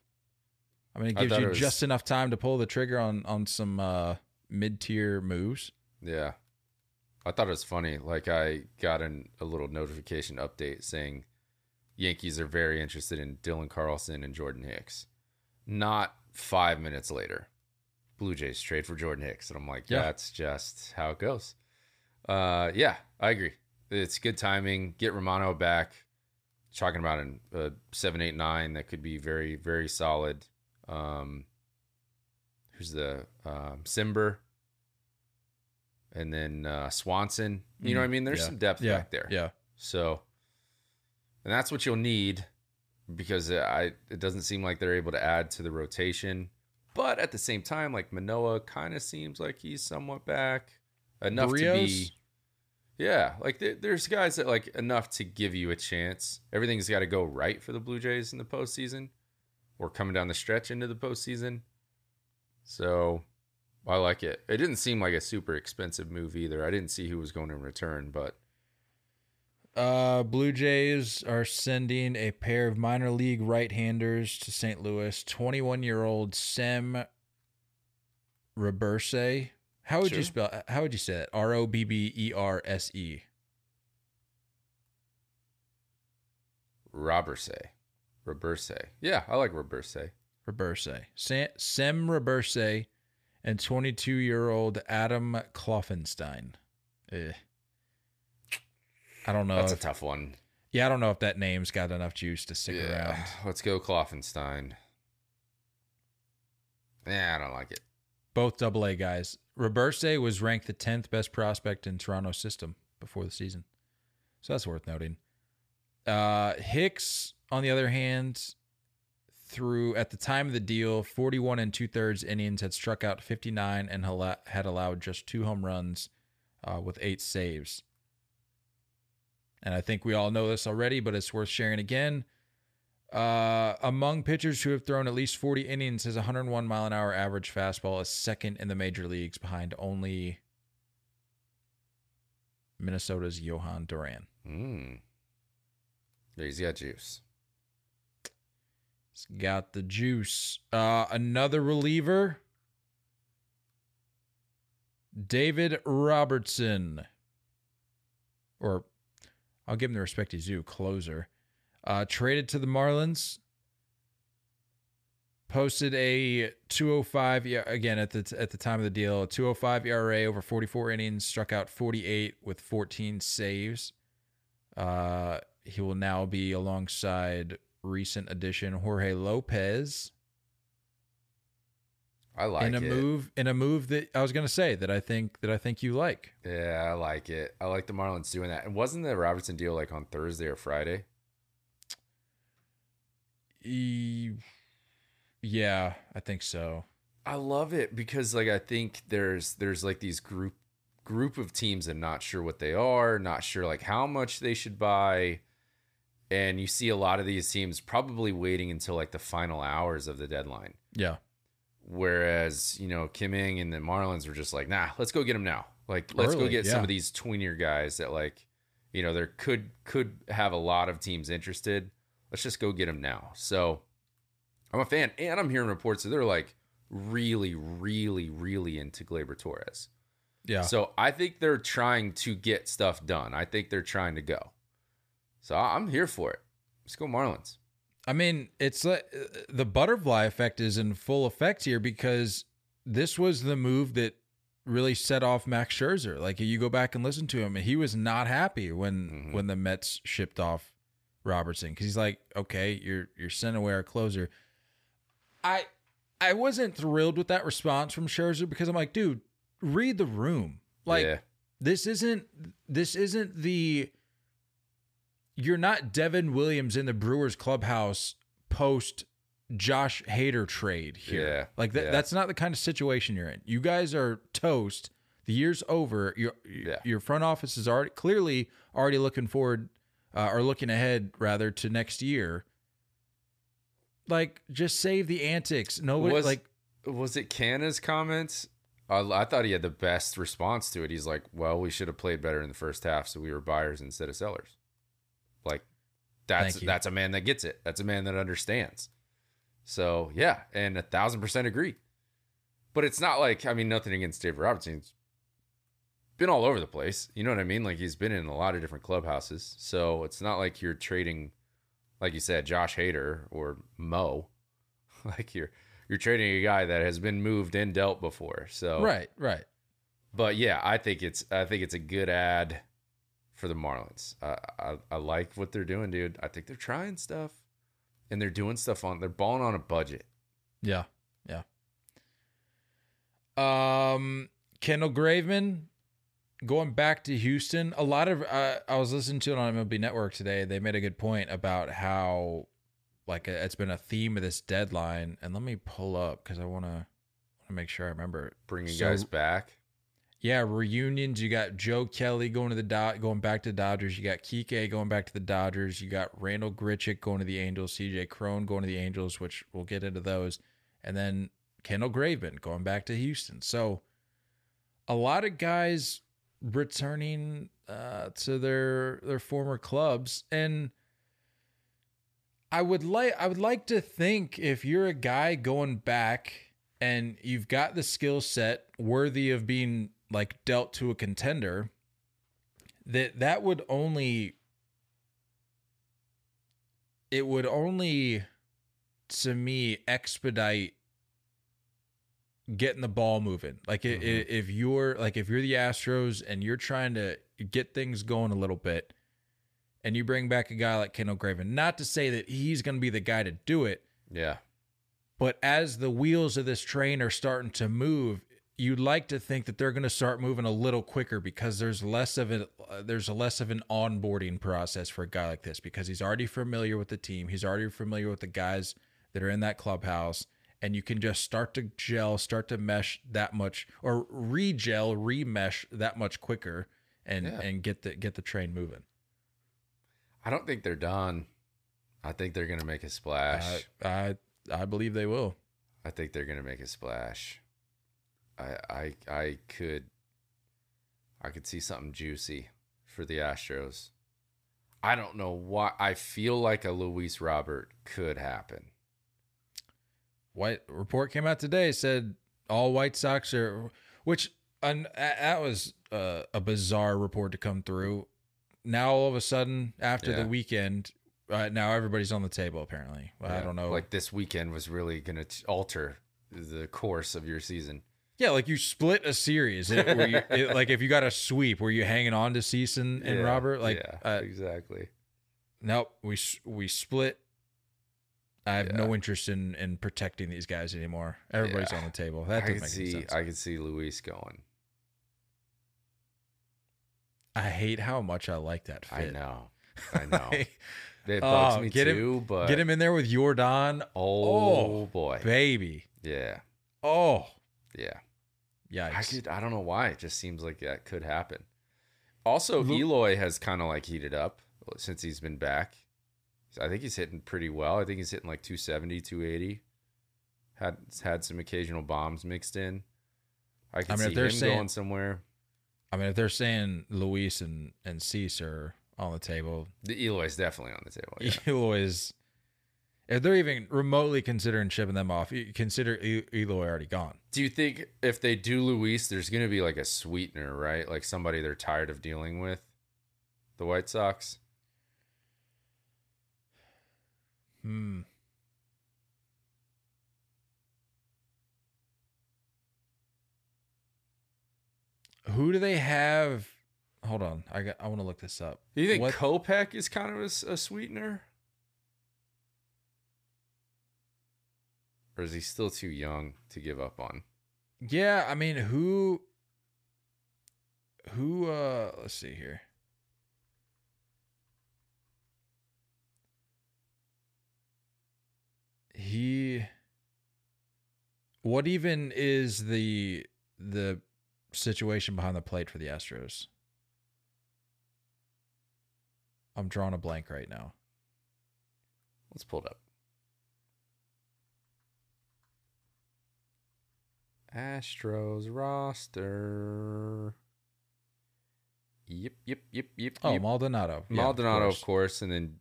I mean, it gives you it was- just enough time to pull the trigger on on some uh, mid tier moves. Yeah. I thought it was funny. Like I got an, a little notification update saying Yankees are very interested in Dylan Carlson and Jordan Hicks. Not five minutes later, Blue Jays trade for Jordan Hicks. And I'm like, Yeah. that's just how it goes. Uh, yeah, I agree. It's good timing. Get Romano back. Talking about an uh, seven, eight, nine that could be very, very solid. Um, who's the um, Cimber, and then uh, Swanson. You know what I mean? There's Mm, Yeah. some depth Yeah. back there. Yeah. So, and that's what you'll need because I it doesn't seem like they're able to add to the rotation. But at the same time, like Manoah kind of seems like he's somewhat back enough to be. Yeah, like there, there's guys that like enough to give you a chance. Everything's got to go right for the Blue Jays in the postseason, or coming down the stretch into the postseason. So, I like it. It didn't seem like a super expensive move either. I didn't see who was going to return, but Uh, Blue Jays are sending a pair of minor league right-handers to St. Louis. Twenty-one-year-old Sem Robberse. How would Sure. you spell? How would you say that? R O B B E R S E. Robberse. Robberse. Yeah, I like Robberse. Robberse. Sam, Sem Robberse and 22-year-old Adam Kloffenstein. Eh. I don't know. That's a tough one. yeah, I don't know if that name's got enough juice to stick yeah. around. Let's go Kloffenstein. Yeah, I don't like it. both double A guys. Robberse was ranked the 10th best prospect in Toronto's system before the season. So that's worth noting. Uh, Hicks, on the other hand, through at the time of the deal, 41 and two thirds innings had struck out 59 and had allowed just two home runs uh, with eight saves. And I think we all know this already, but it's worth sharing again. Uh, among pitchers who have thrown at least 40 innings, his 101 mile an hour average fastball is second in the major leagues behind only Minnesota's Jhoan Duran. Mm. He's got juice. He's got the juice. Uh, another reliever, David Robertson, or I'll give him the respect he's due, closer. Uh, traded to the Marlins. Posted a 205 yeah, again at the at the time of the deal, a 205 ERA over 44 innings, struck out 48 with 14 saves. Uh, he will now be alongside recent addition Jorge Lopez I like in a it. move in a move that I was going to say that I think that I think you like. Yeah, I like it. I like the Marlins doing that. And wasn't the Robertson deal like on Thursday or Friday? E- yeah, I think so. I love it because like I think there's there's like these group group of teams and not sure what they are, not sure like how much they should buy. And you see a lot of these teams probably waiting until like the final hours of the deadline. Yeah. Whereas, you know, Kim Ng and the Marlins were just like, nah, let's go get them now. Like, let's go Early, get some of these tweener guys that like, you know, there could could have a lot of teams interested. Let's just go get them now. So I'm a fan, and I'm hearing reports that they're like really, really, really into Gleyber Torres. Yeah. So I think they're trying to get stuff done. I think they're trying to go. So I'm here for it. Let's go Marlins. I mean, it's like uh, the butterfly effect is in full effect here because this was the move that really set off Max Scherzer. Like you go back and listen to him, and he was not happy when Mhm. when the Mets shipped off Robertson because he's like, okay, you're you're sending away our closer. I I wasn't thrilled with that response from Scherzer because I'm like, dude, read the room. Like yeah, this isn't this isn't the you're not Devin Williams in the Brewers clubhouse post Josh Hader trade here. Yeah, Like that yeah. that's not the kind of situation you're in. You guys are toast. The year's over. Your Yeah. your front office is already clearly already looking forward uh, or looking ahead rather to next year. Like just save the antics. Nobody Was- like was it Canha's comments? I, I thought he had the best response to it. He's like, "Well, we should have played better in the first half, so we were buyers instead of sellers." Like, that's that's a man that gets it. That's a man that understands. So yeah, and a thousand percent agree. But it's not like I mean nothing against Dave Robertson. He's been all over the place. You know what I mean? Like he's been in a lot of different clubhouses. So it's not like you're trading like you said, Josh Hader or Mo. *laughs* like you're you're trading a guy that has been moved and dealt before. So Right, right. But yeah, I think it's I think it's a good ad for the Marlins. I, I I like what they're doing, dude. I think they're trying stuff, and they're doing stuff on. They're balling on a budget. Yeah, yeah. Um, Kendall Graveman going back to Houston. A lot of uh, I was listening to it on MLB Network today. They made a good point about how like uh, it's been a theme of this deadline. And let me pull up because I want to want to make sure I remember. Bringing So- guys back. Yeah, reunions. You got Joe Kelly going to the Dod- going back to the Dodgers. You got Kike going back to the Dodgers. You got Randal Grichuk going to the Angels. CJ Cron going to the Angels, which we'll get into those. And then Kendall Graveman going back to Houston. So a lot of guys returning uh, to their their former clubs, and I would like I would like to think if you're a guy going back and you've got the skill set worthy of being like dealt to a contender, that that would only it would only to me expedite getting the ball moving. Like i mm-hmm. if you're like if you're the Astros and you're trying to get things going a little bit, and you bring back a guy like Kendall Graven, not to say that he's going to be the guy to do it, Yeah. but as the wheels of this train are starting to move, you'd like to think that they're going to start moving a little quicker because there's less of a uh, there's a less of an onboarding process for a guy like this because he's already familiar with the team, he's already familiar with the guys that are in that clubhouse, and you can just start to gel, start to mesh that much, or re-gel, remesh that much quicker, and Yeah. and get the get the train moving. I don't think they're done. I think they're gonna make a splash. I I I believe they will. I think they're gonna make a splash. I I I could I could see something juicy for the Astros. I don't know why I feel like a Luis Robert could happen. White report came out today said all White Sox are, which and that was uh, a bizarre report to come through. Now all of a sudden, after Yeah. the weekend, uh, now everybody's on the table. Apparently, Well, I don't know. Like this weekend was really gonna alter the course of your season. Yeah, like you split a series. It, where you, it, like if you got a sweep, were you hanging on to Ceason and Yeah, Robert? Like, yeah, uh, exactly. nope, we we split. I have Yeah. no interest in in protecting these guys anymore. Everybody's on the table. That I doesn't make see sense. I could see Luis going. I hate how much I like that fit. I know. I know. *laughs* Like, It bugs oh, me get him- too, but Get him in there with Jordan. Oh, Oh, boy. Baby. Yeah. Oh, Yeah. Yikes. I could I don't know why. It just seems like that could happen. Also, Lu- Eloy has kind of like heated up since he's been back. I think he's hitting pretty well. I think he's hitting like 270, 280. Had had some occasional bombs mixed in. I can I mean, if see they're him saying- going somewhere. I mean, if they're saying Luis and, and Cease are on the table, The Eloy's definitely on the table. Yeah. *laughs* Eloy is. If they're even remotely considering shipping them off, you consider Eloy already gone. Do you think if they do Luis, there's going to be like a sweetener, right? Like somebody they're tired of dealing with? The White Sox? Hmm. Who do they have? Hold on, I got. I want to look this up. Do you think What- Kopech is kind of a sweetener? Or is he still too young to give up on? Yeah, I mean, who who uh let's see here. He what even is the the situation behind the plate for the Astros? I'm drawing a blank right now. Let's pull it up. Astros roster. Yep, yep, yep, yep. Oh, yep. Maldonado. Yeah, of Maldonado, of course. course, and then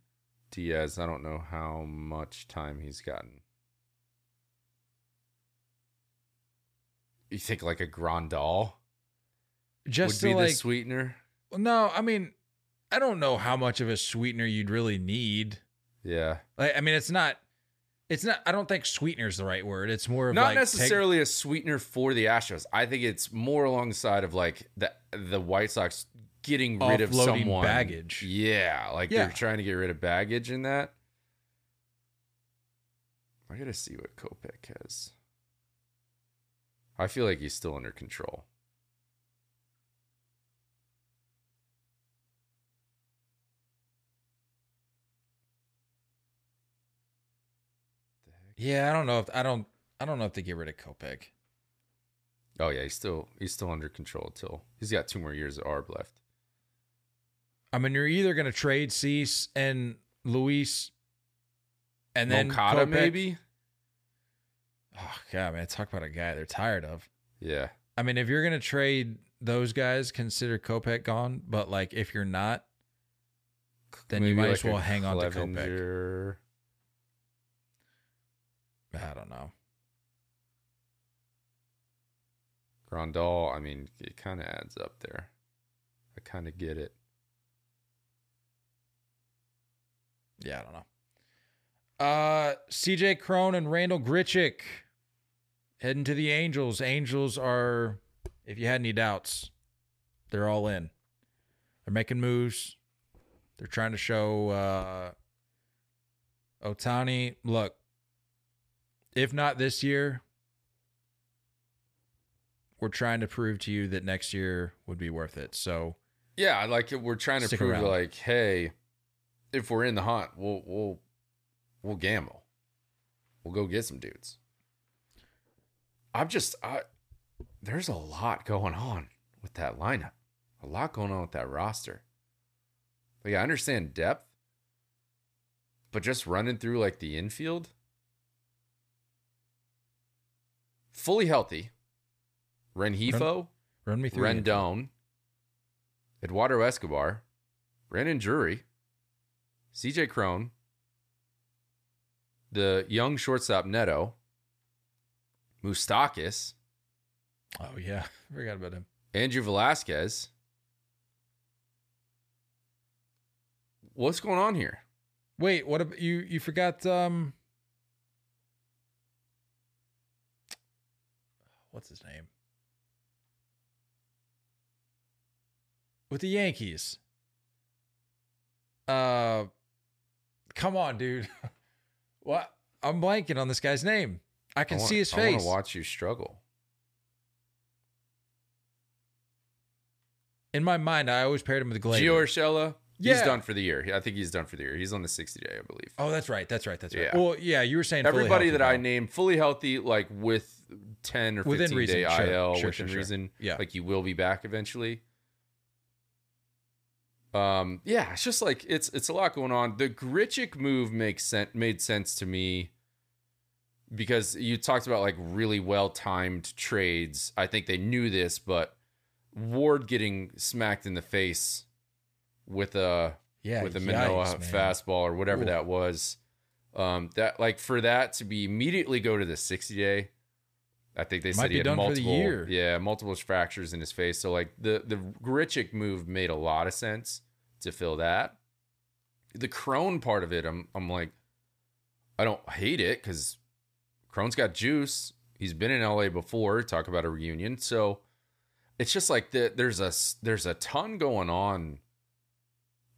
Diaz. I don't know how much time he's gotten. You think like a Grandal Just would be to the like sweetener? No, I mean, I don't know how much of a sweetener you'd really need. Yeah. Like, I mean, it's not. It's not. I don't think sweetener is the right word. It's more of Not like take- necessarily a sweetener for the Astros. I think it's more alongside of like the the White Sox getting rid of someone baggage. Yeah, like Yeah. they're trying to get rid of baggage in that. I gotta see what Kopech has. I feel like he's still under control. Yeah, I don't know if I don't. I don't know if they get rid of Kopech. Oh yeah, he's still he's still under control till he's got two more years of ARB left. I mean, you're either going to trade Cease and Luis, and then Moncada Kopech- maybe. Oh god, man, talk about a guy they're tired of. Yeah, I mean, if you're going to trade those guys, consider Kopech gone. But like, if you're not, then you might as like a well hang on to Kopech. I don't know. Grandal, I mean, it kind of adds up there. I kind of get it. Yeah, I don't know. Uh, CJ Cron and Randal Grichuk heading to the Angels. Angels are, if you had any doubts, they're all in. They're making moves. They're trying to show uh, Ohtani, look, if not this year, we're trying to prove to you that next year would be worth it. So, Yeah, like. We're trying to prove around. like, hey, if we're in the hunt, we'll we'll we'll gamble. We'll go get some dudes. I'm just I there's a lot going on with that lineup. A lot going on with that roster. Like I understand depth, but just running through like the infield, fully healthy. Rengifo, run me through. the- Rendon, Eduardo Escobar, Brandon Drury, CJ Cron, the young shortstop Neto, Moustakas, Oh, yeah. *laughs* I Forgot about him. Andrew Velazquez. What's going on here? Wait, what about you? You forgot um what's his name? With the Yankees. Uh come on, dude. *laughs* what? I'm blanking on this guy's name. I can I wanna- see his face. I want to watch you struggle. In my mind, I always paired him with Gleyber. Gio Urshela, he's done for the year. I think he's done for the year. He's on the 60 day, I believe. Oh, that's right. That's right. That's right. Yeah. Well, yeah, you were saying fully Everybody that I named fully healthy, like with 10 or 15 Within reason, day sure, IL, sure, within sure, reason. Yeah. Like you will be back eventually. Um, yeah, it's just like it's it's a lot going on. The Grichuk move makes sense made sense to me because you talked about like really well timed trades. I think they knew this, but Ward getting smacked in the face with a Yeah, with a Manoah man. fastball or whatever Ooh. that was. Um, that like for that to be immediately go to the 60 day. I think they Might said he had done for the multiple, yeah, multiple fractures in his face. So like the the Grichuk move made a lot of sense to fill that. The Cron part of it, I'm I'm like, I don't hate it because Cron's got juice. He's been in LA before. Talk about a reunion, so it's just like the, there's a there's a ton going on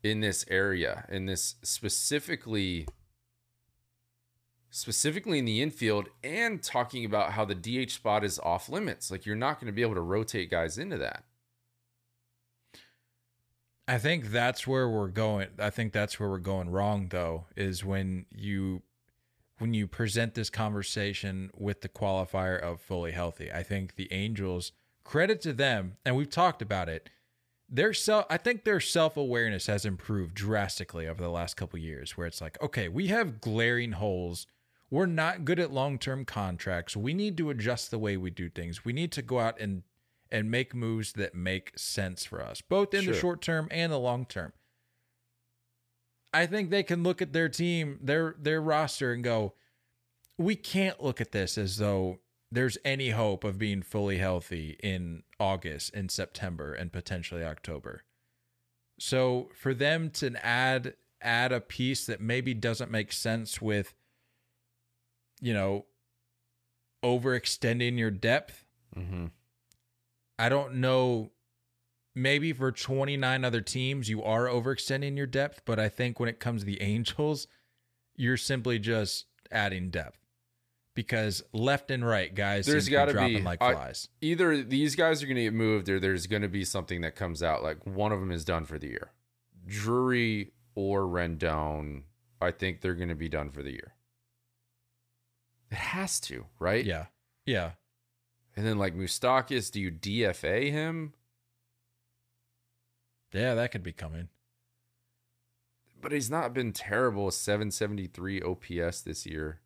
in this area, in this specifically specifically in the infield, and talking about how the DH spot is off limits. Like you're not going to be able to rotate guys into that. I think that's where we're going. I think that's where we're going wrong though is when you when you present this conversation with the qualifier of fully healthy. I think the Angels credit to them and we've talked about it. Their self I think their self-awareness has improved drastically over the last couple years where it's like, okay, we have glaring holes. We're not good at long-term contracts. We need to adjust the way we do things. We need to go out and and make moves that make sense for us, both in the short term and the long term. I think they can look at their team, their their roster and go, we can't look at this as though there's any hope of being fully healthy in August and September and potentially October. So for them to add add a piece that maybe doesn't make sense with, you know, overextending your depth. Mm-hmm. I don't know. Maybe for 29 other teams, you are overextending your depth, but I think when it comes to the Angels, you're simply just adding depth because left and right guys There's got to be like I- flies. Either these guys are going to get moved, or there's going to be something that comes out like one of them is done for the year. Drury or Rendon, I think they're going to be done for the year. It has to, right? yeah, yeah. And then like Moustakas, do you DFA him? Yeah, that could be coming. But he's not been terrible. 773 OPS this year,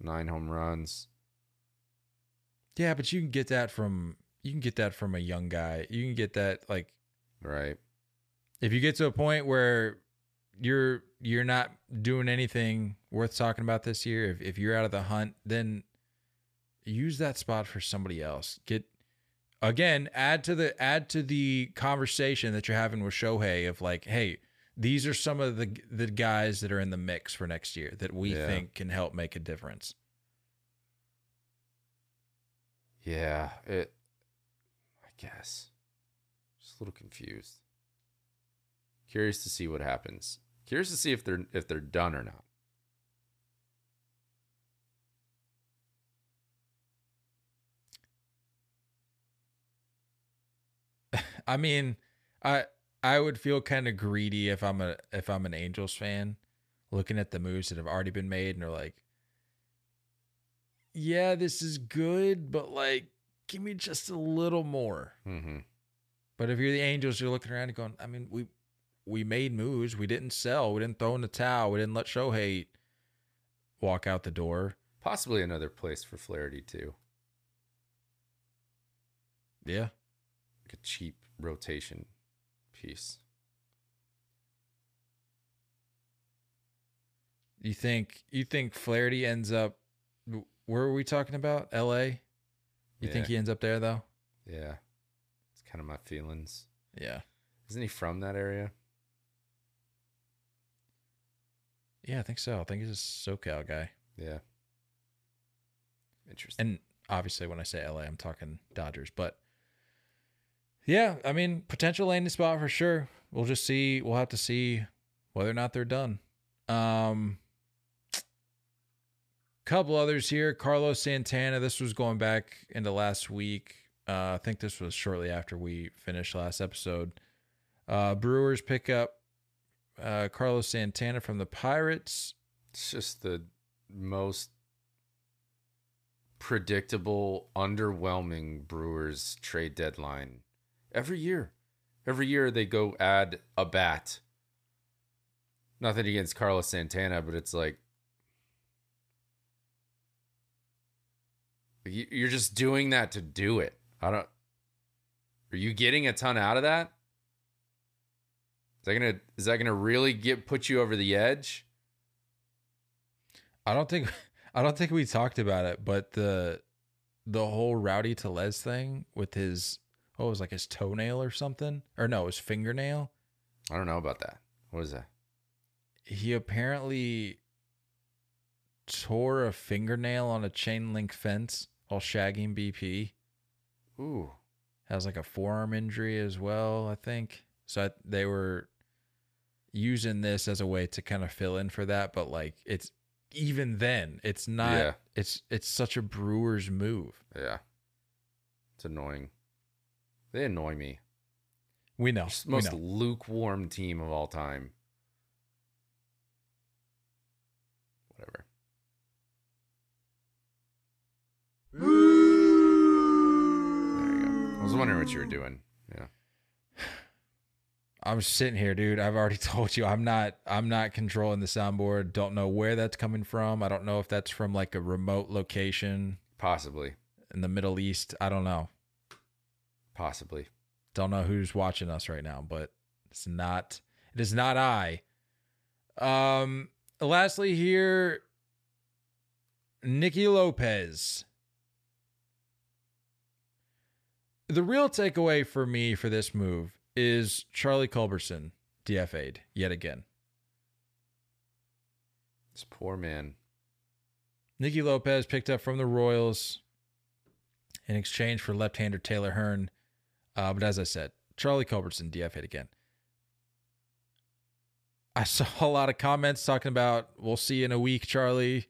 nine home runs. Yeah, but you can get that from you can get that from a young guy. You can get that like Right. if you get to a point where you're you're not doing anything worth talking about this year, if if you're out of the hunt, then use that spot for somebody else. Get again, add to the add to the conversation that you're having with Shohei of like, hey, these are some of the the guys that are in the mix for next year that we Yeah. think can help make a difference. Yeah. It. I guess. Just a little confused. Curious to see what happens. Curious to see if they're if they're done or not. *laughs* I mean, I I would feel kind of greedy if I'm a if I'm an Angels fan looking at the moves that have already been made and are like, yeah, this is good, but like, give me just a little more. Mm-hmm. But if you're the Angels, you're looking around and going, I mean, we we made moves, we didn't sell, we didn't throw in the towel, we didn't let Shohei walk out the door. Possibly another place for Flaherty too. Yeah, Like a cheap rotation piece. you think you think Flaherty ends up? Where are we talking about? L.A. You think he ends up there though? Yeah. It's kind of my feelings. Yeah. Isn't he from that area? Yeah, I think so. I think he's a SoCal guy. Yeah. Interesting. And obviously, when I say LA, I'm talking Dodgers. But yeah, I mean, potential landing spot for sure. We'll just see. We'll have to see whether or not they're done. Um, couple others here. Carlos Santana. This was going back into last week. Uh, I think this was shortly after we finished last episode. Uh, Brewers pick up uh, Carlos Santana from the Pirates. It's just the most predictable, underwhelming Brewers trade deadline every year. Every year they go add a bat. Nothing against Carlos Santana, but it's like you- you're just doing that to do it. I don't. Are you getting a ton out of that? Is that gonna is that gonna really get put you over the edge? I don't think *laughs* I don't think we talked about it, but the the whole Rowdy Tellez thing with his oh, it was like his toenail or something, or no, his fingernail. I don't know about that. What is that? He apparently tore a fingernail on a chain link fence while shagging BP. Ooh, Has like a forearm injury as well, I think. So I, they were using this as a way to kind of fill in for that, but like it's even then, it's not. Yeah. It's it's such a Brewers move. yeah. It's annoying. They annoy me. We know. We most know. lukewarm team of all time. Whatever. There you go. I was wondering what you were doing. I'm sitting here, dude. I've already *laughs* told you I'm not I'm not controlling the soundboard. Don't know where that's coming from. I don't know if that's from like a remote location Possibly. in the Middle East. I don't know. Possibly. Don't know who's watching us right now, but it's not it is not I. Um lastly here Nicky Lopez. The real takeaway for me for this move is Charlie Culberson DFA'd yet again. This poor man. Nicky Lopez picked up from the Royals in exchange for left-hander Taylor Hearn. Uh, but as I said, Charlie Culberson DF hit again. I saw a lot of comments talking about we'll see you in a week, Charlie.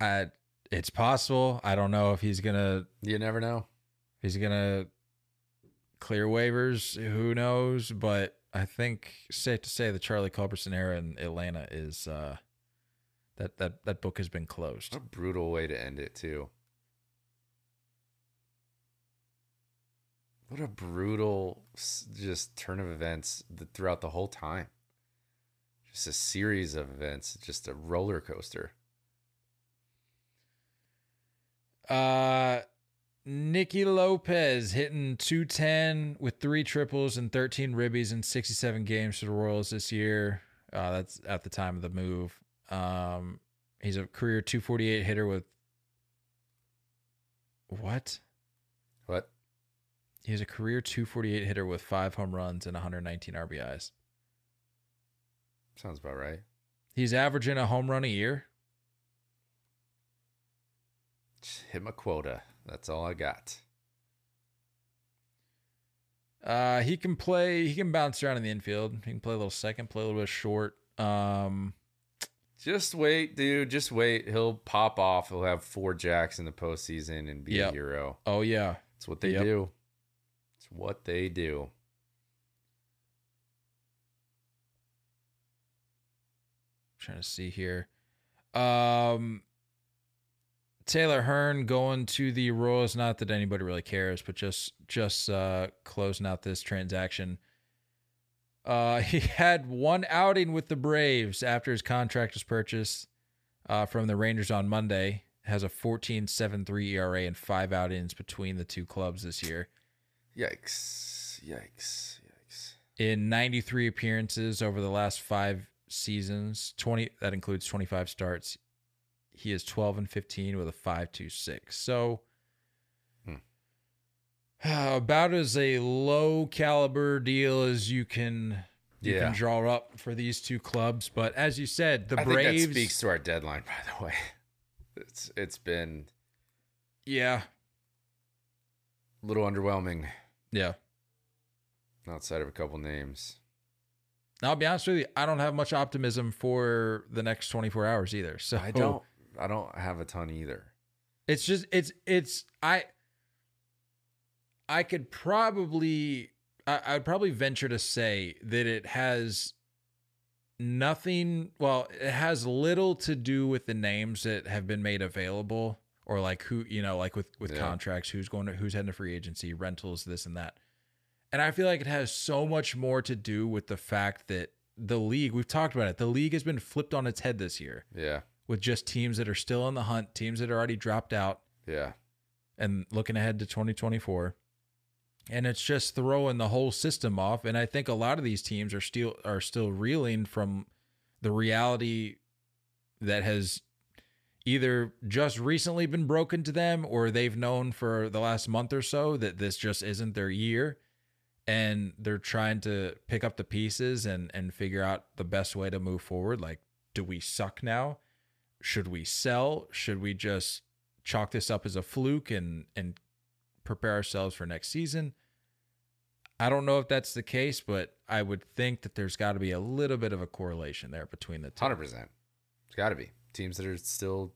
I, it's possible. I don't know if he's gonna You never know. he's gonna clear waivers. Who knows? But I think safe to say the Charlie Culberson era in Atlanta is uh, that that that book has been closed. What a brutal way to end it, too. What a brutal just turn of events throughout the whole time. Just a series of events, just a roller coaster. Uh Nicky Lopez hitting 210 with three triples and 13 ribbies in 67 games for the Royals this year. Uh, that's at the time of the move. Um, he's a career 248 hitter with what? What? He's a career 248 hitter with five home runs and 119 RBIs. Sounds about right. He's averaging a home run a year. Just hit my quota. That's all I got. Uh, he can play. He can bounce around in the infield. He can play a little second, play a little bit short. Um, Just wait, dude. Just wait. He'll pop off. He'll have four jacks in the postseason and be Yep. a hero. oh yeah, It's what they Yep. do. It's what they do. I'm trying to see here. Um, Taylor Hearn going to the Royals. Not that anybody really cares, but just just uh, closing out this transaction. Uh, *laughs* he had one outing with the Braves after his contract was purchased uh, from the Rangers on Monday. Has a 14.73 ERA and five outings between the two clubs this year. Yikes. Yikes. Yikes. in 93 appearances over the last five seasons 20 that includes 25 starts he is 12 and 15 with a 526 so Hmm. *sighs* about as a low caliber deal as you can you Yeah. can draw up for these two clubs but as you said the I braves think that speaks to our deadline, by the way. *laughs* It's it's been yeah a little underwhelming yeah outside of a couple names. Now, i'll be honest with you i don't have much optimism for the next 24 hours either so I don't I don't have a ton either. It's just it's it's I I could probably I, I'd probably venture to say that it has nothing well, it has little to do with the names that have been made available or like who you know, like with with Yeah. contracts, who's going to who's heading to free agency, rentals, this and that. And I feel like it has so much more to do with the fact that the league, we've talked about it, the league has been flipped on its head this year Yeah. With just teams that are still in the hunt, teams that are already dropped out, Yeah. and looking ahead to 2024. And it's just throwing the whole system off. And I think a lot of these teams are still are still reeling from the reality that has either just recently been broken to them or they've known for the last month or so that this just isn't their year and they're trying to pick up the pieces and and figure out the best way to move forward like do we suck now should we sell should we just chalk this up as a fluke and and prepare ourselves for next season i don't know if that's the case but i would think that there's got to be a little bit of a correlation there between the two Hundred percent. It's got to be teams that are still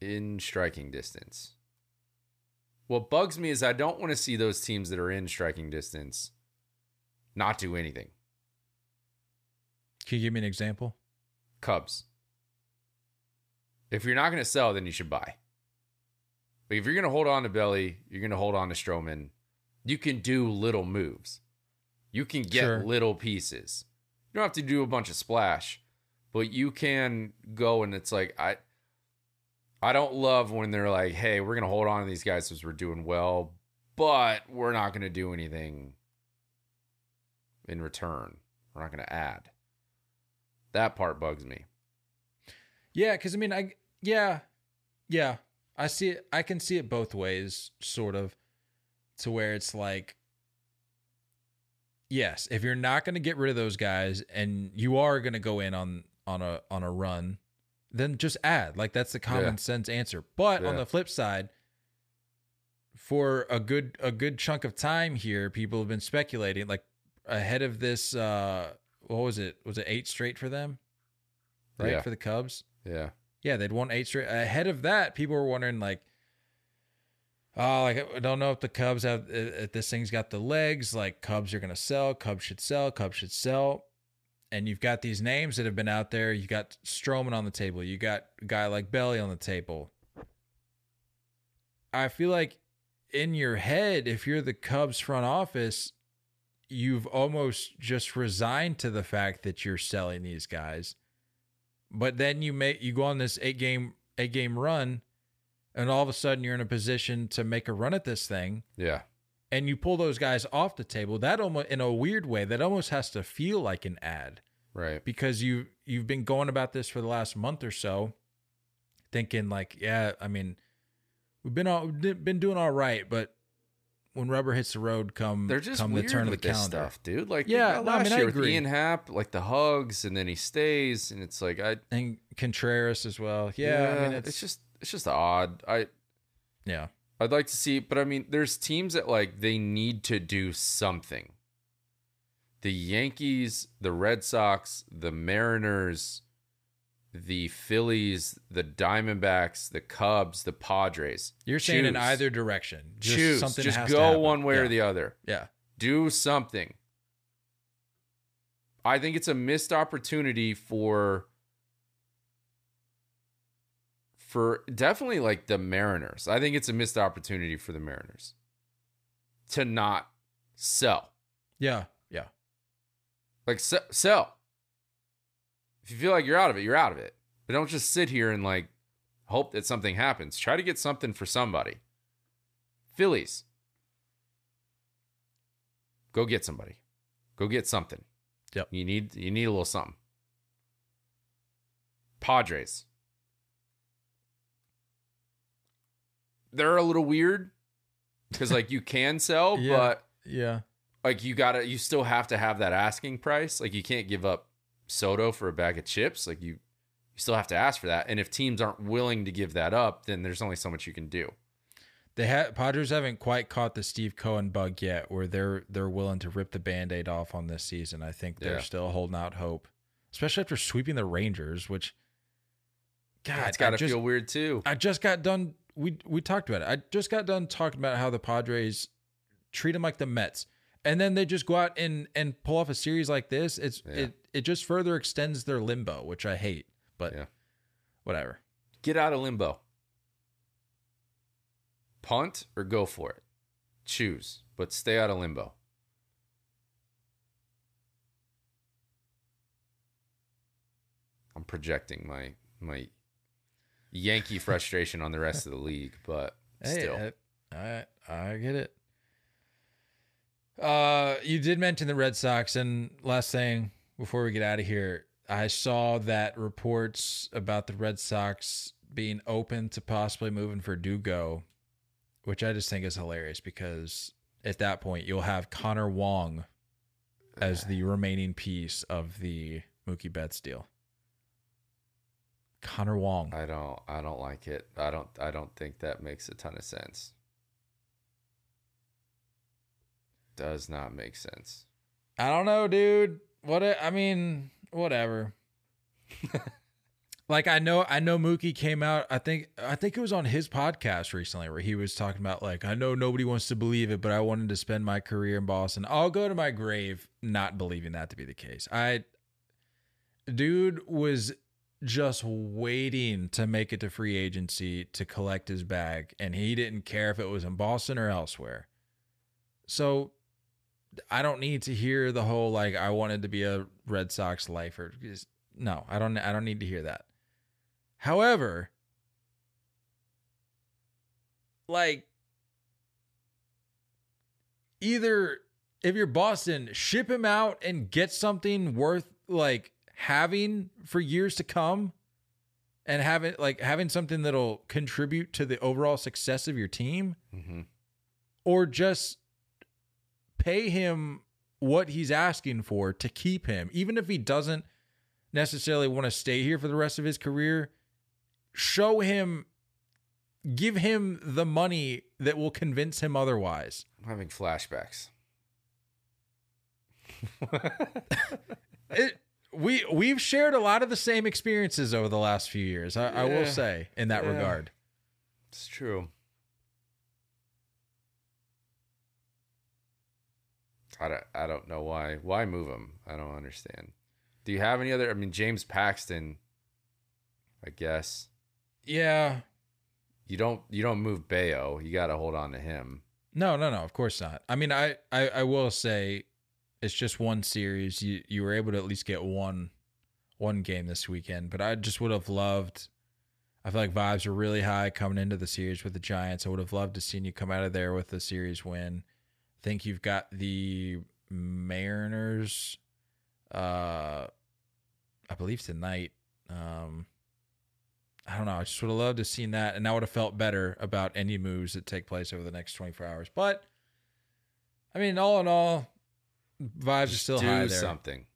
in striking distance. What bugs me is I don't want to see those teams that are in striking distance not do anything. can you give me an example Cubs. If you're not going to sell, then you should buy. But if you're going to hold on to Belli, you're going to hold on to Stroman. You can do little moves. You can get Sure. little pieces. You don't have to do a bunch of splash, but you can go and it's like I I don't love when they're like, "Hey, we're going to hold on to these guys because we're doing well, but we're not going to do anything in return. We're not going to add." That part bugs me. Yeah, because I mean, I yeah, yeah, I see it. I can see it both ways, sort of, to where it's like, yes, if you're not going to get rid of those guys, and you are going to go in on on a on a run, then just add. Like that's the common Yeah. sense answer. But on the flip side, for a good a good chunk of time here, people have been speculating like ahead of this uh what was it? Was it eight straight for them? Right? Yeah. For the Cubs? Yeah. Yeah, they'd won eight straight. Ahead of that, people were wondering like, oh, like I don't know if the Cubs have if this thing's got the legs. Like Cubs are gonna sell. Cubs should sell. Cubs should sell. And you've got these names that have been out there. You got Stroman on the table. You got a guy like Belli on the table. I feel like in your head, if you're the Cubs front office, you've almost just resigned to the fact that you're selling these guys. But then you make you go on this eight game eight game run, and all of a sudden you're in a position to make a run at this thing, Yeah. and you pull those guys off the table. That almost in a weird way, that almost has to feel like an ad Right. because you you've been going about this for the last month or so, thinking like, yeah, I mean, we've been all been doing all right, but when rubber hits the road, come They're just come weird the turn of the calendar. stuff, dude. Like Yeah, yeah, no, I last mean, I year with. Ian Happ, like the hugs, and then he stays, and it's like I And Contreras as well. Yeah, I mean, it's, it's just it's just odd. I yeah. I'd like to see, but I mean, there's teams that like they need to do something. The Yankees, the Red Sox, the Mariners, the Phillies, the Diamondbacks, the Cubs, the Padres. You're saying in either direction. Just choose. something Just go one way yeah. or the other. Yeah. Do something. I think it's a missed opportunity for for definitely like the Mariners. I think it's a missed opportunity for the Mariners to not sell. Yeah. Yeah. Like se- sell. If you feel like you're out of it, you're out of it. But don't just sit here and like hope that something happens. Try to get something for somebody. Phillies. Go get somebody. Go get something. Yep. You need you need a little something. Padres. They're a little weird because like you can sell, *laughs* Yeah. but Yeah. like you gotta you still have to have that asking price like you can't give up soto for a bag of chips like you you still have to ask for that and if teams aren't willing to give that up then there's only so much you can do The had Padres haven't quite caught the Steve Cohen bug yet, where they're they're willing to rip the band-aid off on this season. I think they're Yeah. still holding out hope, especially after sweeping the Rangers. Which, God, it's gotta I just, feel weird too I just got done. We we talked about it. I just got done talking about how the Padres treat them like the Mets, and then they just go out and and pull off a series like this. It's Yeah. it it just further extends their limbo, which I hate. But Yeah. whatever. get out of limbo punt or go for it choose but stay out of limbo i'm projecting my my yankee frustration on the rest of the league but still I, I I get it. Uh, you did mention the Red Sox, and last thing before we get out of here, I saw that reports about the Red Sox being open to possibly moving for Dugo, which I just think is hilarious because at that point you'll have Connor Wong as the remaining piece of the Mookie Betts deal. Connor Wong. I don't I don't like it. I don't I don't think that makes a ton of sense. Does not make sense. I don't know, dude. What I mean, whatever. *laughs* like I know I know Mookie came out, I think I think it was on his podcast recently where he was talking about like I know nobody wants to believe it, but I wanted to spend my career in Boston. I'll go to my grave not believing that to be the case. I dude was just waiting to make it to free agency to collect his bag and he didn't care if it was in Boston or elsewhere. So I don't need to hear the whole like I wanted to be a Red Sox lifer. Just- No, I don't I don't need to hear that. However, like either if you're Boston, ship him out and get something worth like having for years to come and having like having something that'll contribute to the overall success of your team Mm-hmm. or just pay him what he's asking for to keep him, even if he doesn't necessarily want to stay here for the rest of his career, show him, give him the money that will convince him otherwise. I'm having flashbacks. It, we we've shared a lot of the same experiences over the last few years. I, I will say in that Yeah. regard. It's true. I don't, I don't know why. Why move him? I don't understand. Do you have any other? I mean, James Paxton. I guess Yeah. you don't you don't move Bello. You got to hold on to him. No, no, no. Of course not. I mean, I, I, I will say, it's just one series. You, you were able to at least get one, one game this weekend. But I just would have loved. I feel like vibes are really high coming into the series with the Giants. I would have loved to seen you come out of there with a series win. Think you've got the Mariners. Uh, I believe tonight. Um, I don't know. I just would have loved to have seen that, and I would have felt better about any moves that take place over the next 24 hours. But I mean, all in all, vibes are still do high there. something.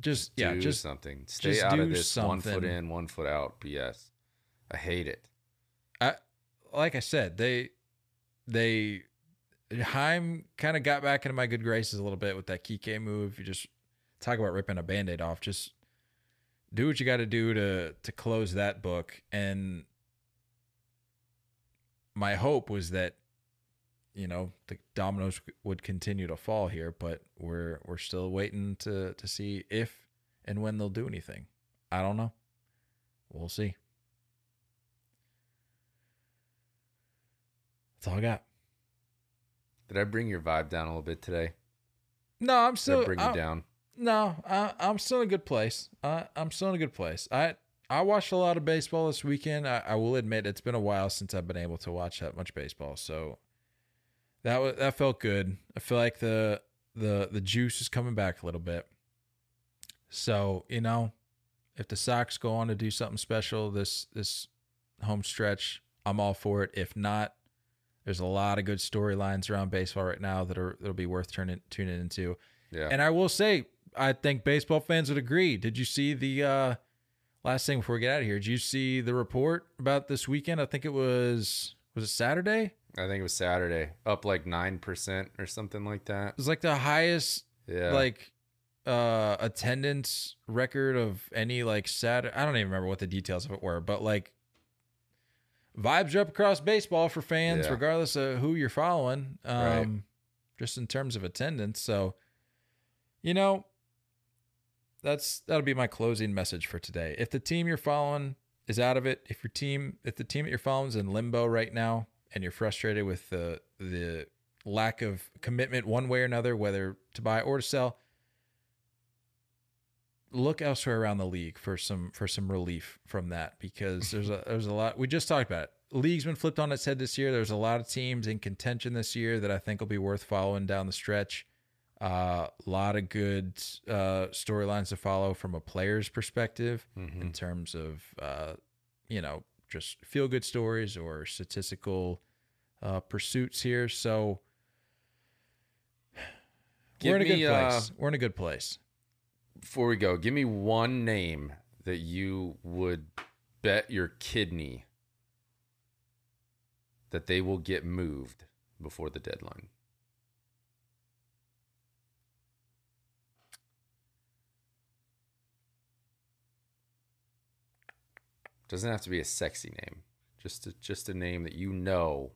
Just yeah, do just something. Stay just out of this one foot in, one foot out. BS. I hate it. I like I said, they they Chaim kind of got back into my good graces a little bit with that Kike move. You just talk about ripping a band-aid off. Just do what you got to do to to close that book. And my hope was that you know the dominoes would continue to fall here, but we're we're still waiting to to see if and when they'll do anything. I don't know. We'll see. That's all I got. Did I bring your vibe down a little bit today? No, I'm Did still I bring you down? No, I, I'm still in a good place. I, I'm still in a good place. I I watched a lot of baseball this weekend. I, I will admit it's been a while since I've been able to watch that much baseball. So that was that felt good. I feel like the the the juice is coming back a little bit. So you know, if the Sox go on to do something special this this home stretch, I'm all for it. If not, there's a lot of good storylines around baseball right now that are that'll be worth turning tuning into. Yeah. And I will say, I think baseball fans would agree. Did you see the uh, last thing before we get out of here? Did you see the report about this weekend? I think it was was it Saturday? I think it was Saturday. Up like nine percent or something like that. It was like the highest Yeah. like uh attendance record of any like Saturday. I don't even remember what the details of it were, but like vibes are up across baseball for fans, Yeah. regardless of who you're following. Um Right. just in terms of attendance. So you know, that's that'll be my closing message for today. If the team you're following is out of it, if your team if the team that you're following is in limbo right now and you're frustrated with the the lack of commitment one way or another, whether to buy or to sell, look elsewhere around the league for some for some relief from that because there's a there's a lot we just talked about it. League's been flipped on its head this year. There's a lot of teams in contention this year that I think will be worth following down the stretch. A uh, lot of good uh, storylines to follow from a player's perspective Mm-hmm. in terms of uh, you know just feel good stories or statistical uh, pursuits here. So Give *sighs* we're in a me, good uh, place. we're in a good place. Before we go, give me one name that you would bet your kidney that they will get moved before the deadline. Doesn't have to be a sexy name. Just a, just a name that you know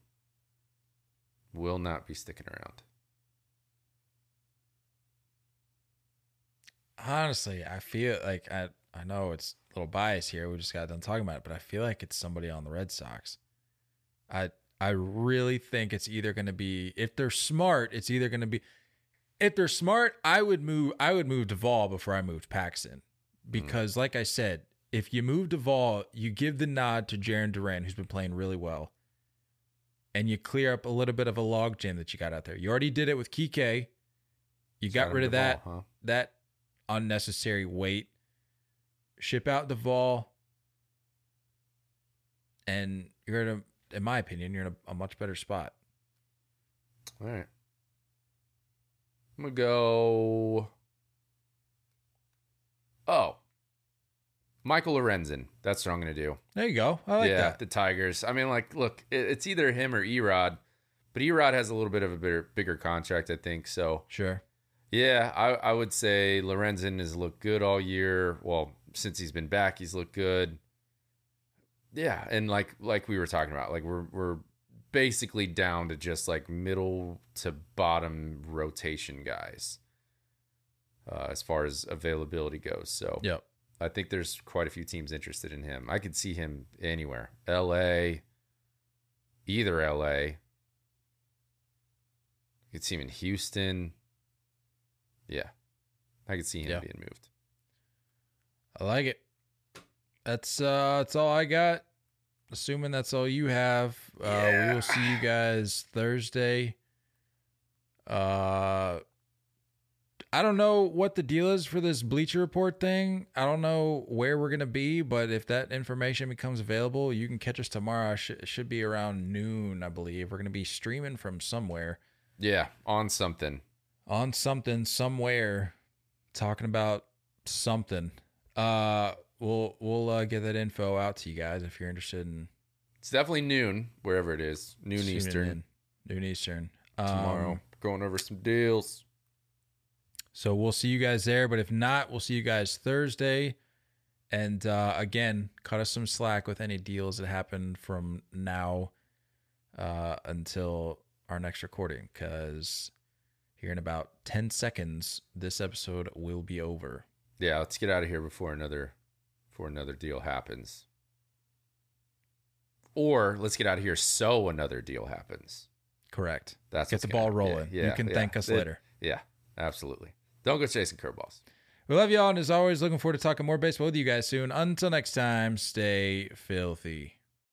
will not be sticking around. Honestly, I feel like I I know it's a little biased here. We just got done talking about it, but I feel like it's somebody on the Red Sox. I I really think it's either going to be if they're smart, it's either going to be if they're smart, I would move I would move Duvall before I moved Paxton. Because like I said, if you move Duvall, you give the nod to Jarren Duran, who's been playing really well. And you clear up a little bit of a logjam that you got out there. You already did it with Kike. You got rid of that huh? that unnecessary weight. Ship out the Duvall, and you're in a, in my opinion, you're in a, a much better spot. All right. I'm gonna go. Oh, Michael Lorenzen. That's what I'm going to do. There you go. I like yeah, that. the Tigers. I mean, like, look, it, it's either him or E-Rod, but E-Rod has a little bit of a bigger, bigger contract, I think. So, Sure. Yeah, I, I would say Lorenzen has looked good all year. Well, since he's been back, he's looked good. Yeah, and like like we were talking about, like we're we're basically down to just like middle to bottom rotation guys uh, as far as availability goes. So Yep. I think there's quite a few teams interested in him. I could see him anywhere. LA, either LA. You could see him in Houston. Yeah. I could see him Yeah. being moved. I like it. That's uh that's all I got. Assuming that's all you have. Uh we will see you guys Thursday. Uh I don't know what the deal is for this Bleacher Report thing. I don't know where we're going to be, but if that information becomes available, you can catch us tomorrow. Sh- It should be around noon, I believe. We're going to be streaming from somewhere Yeah, on something. On something somewhere talking about something. Uh we'll we'll uh, get that info out to you guys if you're interested in It's definitely noon, wherever it is. Noon Eastern in. Noon Eastern. Um, tomorrow. Going over some deals. So we'll see you guys there, but if not, we'll see you guys Thursday. And uh, again, cut us some slack with any deals that happen from now uh, until our next recording, because here in about ten seconds, this episode will be over. Yeah, let's get out of here before another before another deal happens. Or let's get out of here so another deal happens. Correct. That's Get the ball happen. rolling. Yeah, You can yeah. thank us It- later. Yeah, absolutely. Don't go chasing curveballs. We love y'all, and as always, looking forward to talking more baseball with you guys soon. Until next time, stay filthy.